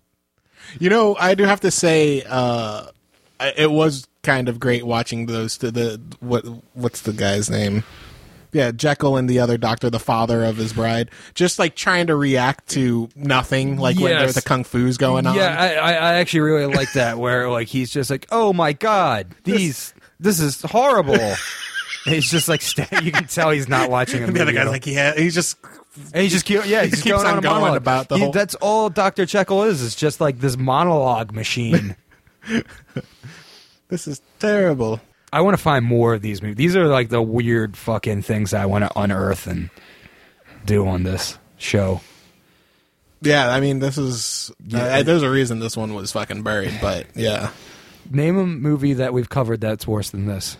you know, I do have to say, uh, it was kind of great watching those. The, the what what's the guy's name? Yeah, Jekyll and the other doctor, the father of his bride, just like trying to react to nothing, like when there's the kung fu's going on. Yeah, I, I, actually really like that where like he's just like, oh my god, these this is horrible. He's just like you can tell he's not watching a and movie. the other guy's like, yeah, he's just and he just keep, yeah, he's he just keeps going on on, going monologue. about the He- whole- That's all Doctor Jekyll is. Is just like this monologue machine. this is terrible. I want to find more of these movies. These are like the weird fucking things that I want to unearth and do on this show. Yeah, I mean, this is. Yeah. uh, there's a reason this one was fucking buried, but yeah, Name a movie that we've covered that's worse than this.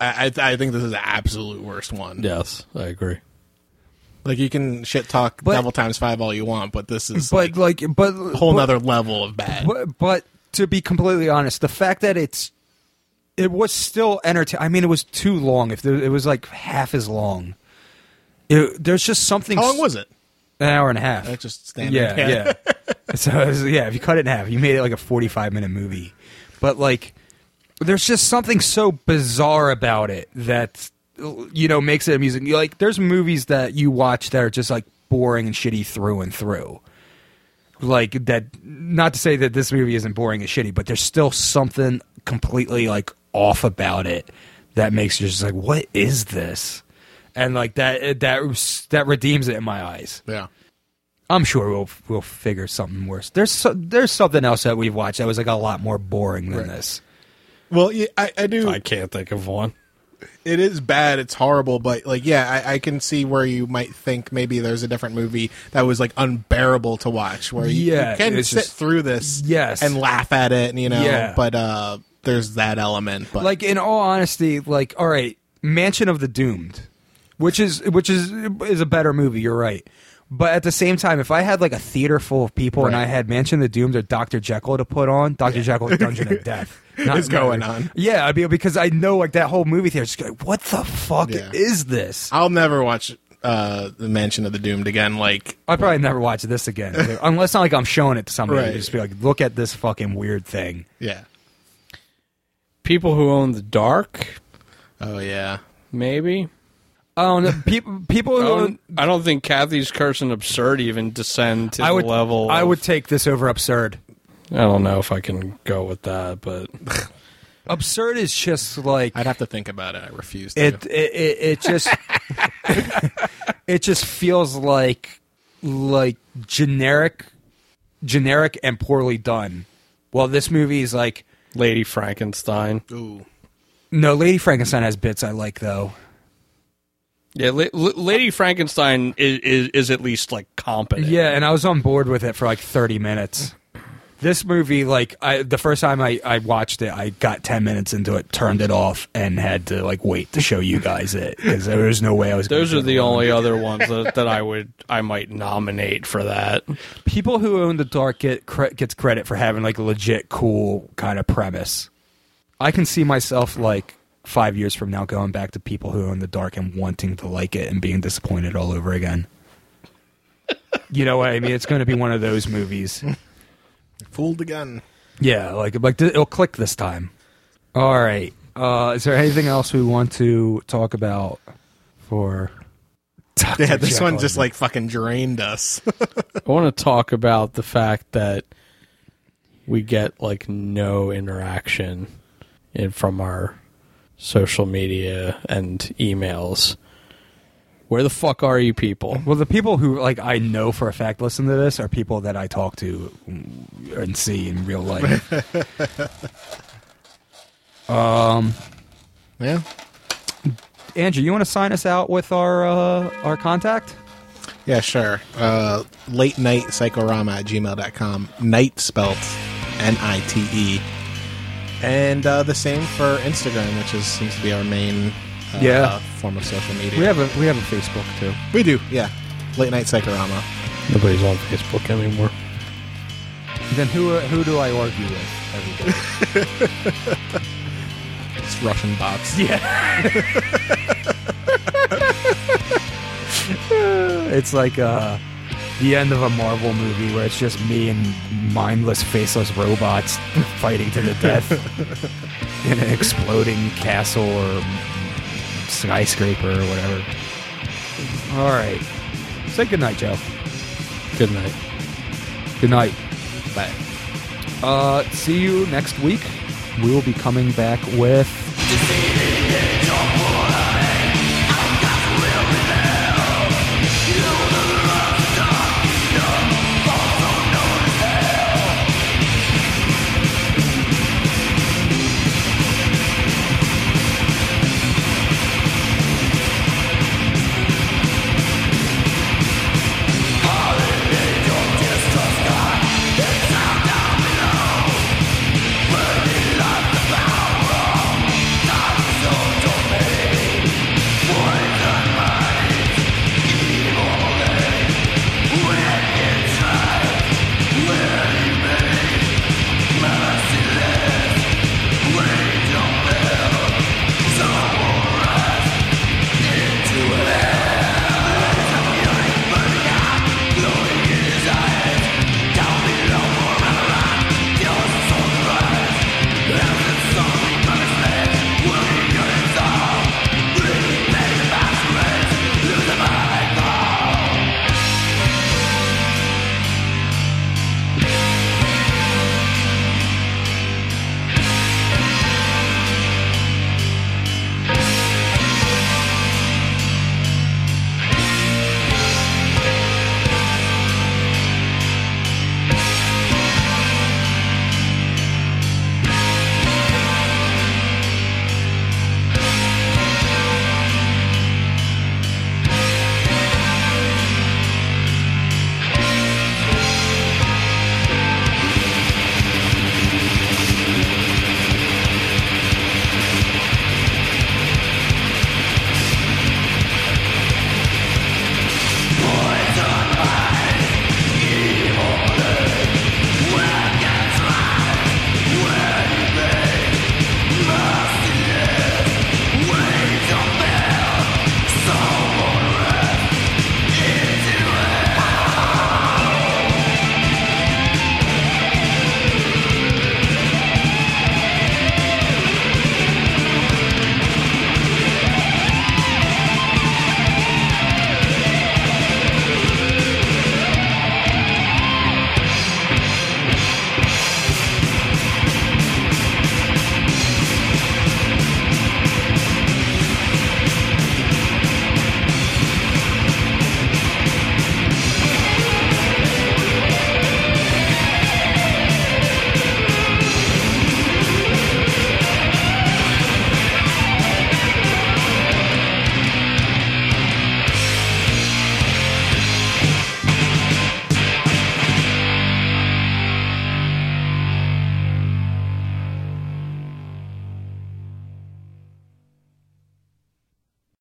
I I, I think this is the absolute worst one. Yes, I agree. Like you can shit talk But- double times five all you want, but this is But like like, but a whole but- nother level of bad. But, but to be completely honest, the fact that it's it was still entertaining. I mean, it was too long. If there, it was like half as long, it, there's just something. How long was it? An hour and a half. That's just standard. yeah, yeah. so was- uh, yeah, if you cut it in half, you made it like a 45 minute movie. But like, there's just something so bizarre about it that you know makes it amusing. Like, there's movies that you watch that are just like boring and shitty through and through. Like that. Not to say that this movie isn't boring and shitty, but there's still something completely like off about it that makes you just like, what is this? And like that that that redeems it in my eyes. yeah. I'm sure we'll we'll figure something worse. There's so, there's something else that we've watched that was like a lot more boring than this. Well, yeah, I, I do. I can't think of one. it is bad. It's horrible, but like, yeah, I, I can see where you might think maybe there's a different movie that was like unbearable to watch, where you, Yeah, you can sit just- through this, Yes. and laugh at it, and you know. Yeah. But uh, there's that element. But Like in all honesty, like all right, Mansion of the Doomed, which is which is is a better movie. You're right. But at the same time, if I had like a theater full of people and I had Mansion of the Doomed or Doctor Jekyll to put on, Doctor Jekyll's Dungeon of Death Is going on. Yeah, I mean because I know like that whole movie theater. Just like, what the fuck Yeah. is this? I'll never watch uh, the Mansion of the Doomed again. Like, I probably never watch this again, unless not like I'm showing it to somebody. Right. Just be like, look at this fucking weird thing. yeah. People who own the dark, Oh yeah. maybe. Oh, I don't. People, people I who don't, I don't think Cathy's Curse and Absurd even descend to I would the level. I of- would take this over absurd. I don't know if I can go with that, but Absurd is just like I'd have to think about it. I refuse to. it. It, it, it just it just feels like like generic, generic and poorly done. Well, this movie is like Lady Frankenstein. Ooh. no. Lady Frankenstein has bits I like though. Yeah, La- La- Lady Frankenstein is, is is at least like competent. Yeah, and I was on board with it for like 30 minutes. This movie, like, I the first time I, I watched it, I got 10 minutes into it, turned it off, and had to, like, wait to show you guys it. Because there was no way I was Those are the only other ones that, that I would I might nominate for that. People who own The Dark get cre- gets credit for having, like, a legit cool kind of premise. I can see myself, like, five years from now going back to people who own the dark and wanting to like it and being disappointed all over again. you know what I mean? It's going to be one of those movies. Fooled again. Yeah, like like it'll click this time. All right. Uh, is there anything else we want to talk about for? Dr. Yeah, this Jekyll one and just like fucking drained us. I want to talk about the fact that we get like no interaction in from our social media and emails. Where the fuck are you people? Well, the people who like I know for a fact listen to this are people that I talk to and see in real life. um, yeah. Andrew, you want to sign us out with our uh, our contact? Yeah, sure. Uh, late night psychorama at gmail.com. Night spelt N I T E. And uh, the same for Instagram, which is seems to be our main uh, Yeah. form of social media. We have a we have a Facebook too. We do, yeah. Late night psychorama. Nobody's on Facebook anymore. Then who uh, who do I argue with every day? It's Russian bots. Yeah. it's like uh, the end of a Marvel movie where it's just me and mindless, faceless robots fighting to the death in an exploding castle or skyscraper or whatever. All right. Say goodnight, Joe. Good night. Good night. Bye. Uh, see you next week. We will be coming back with. This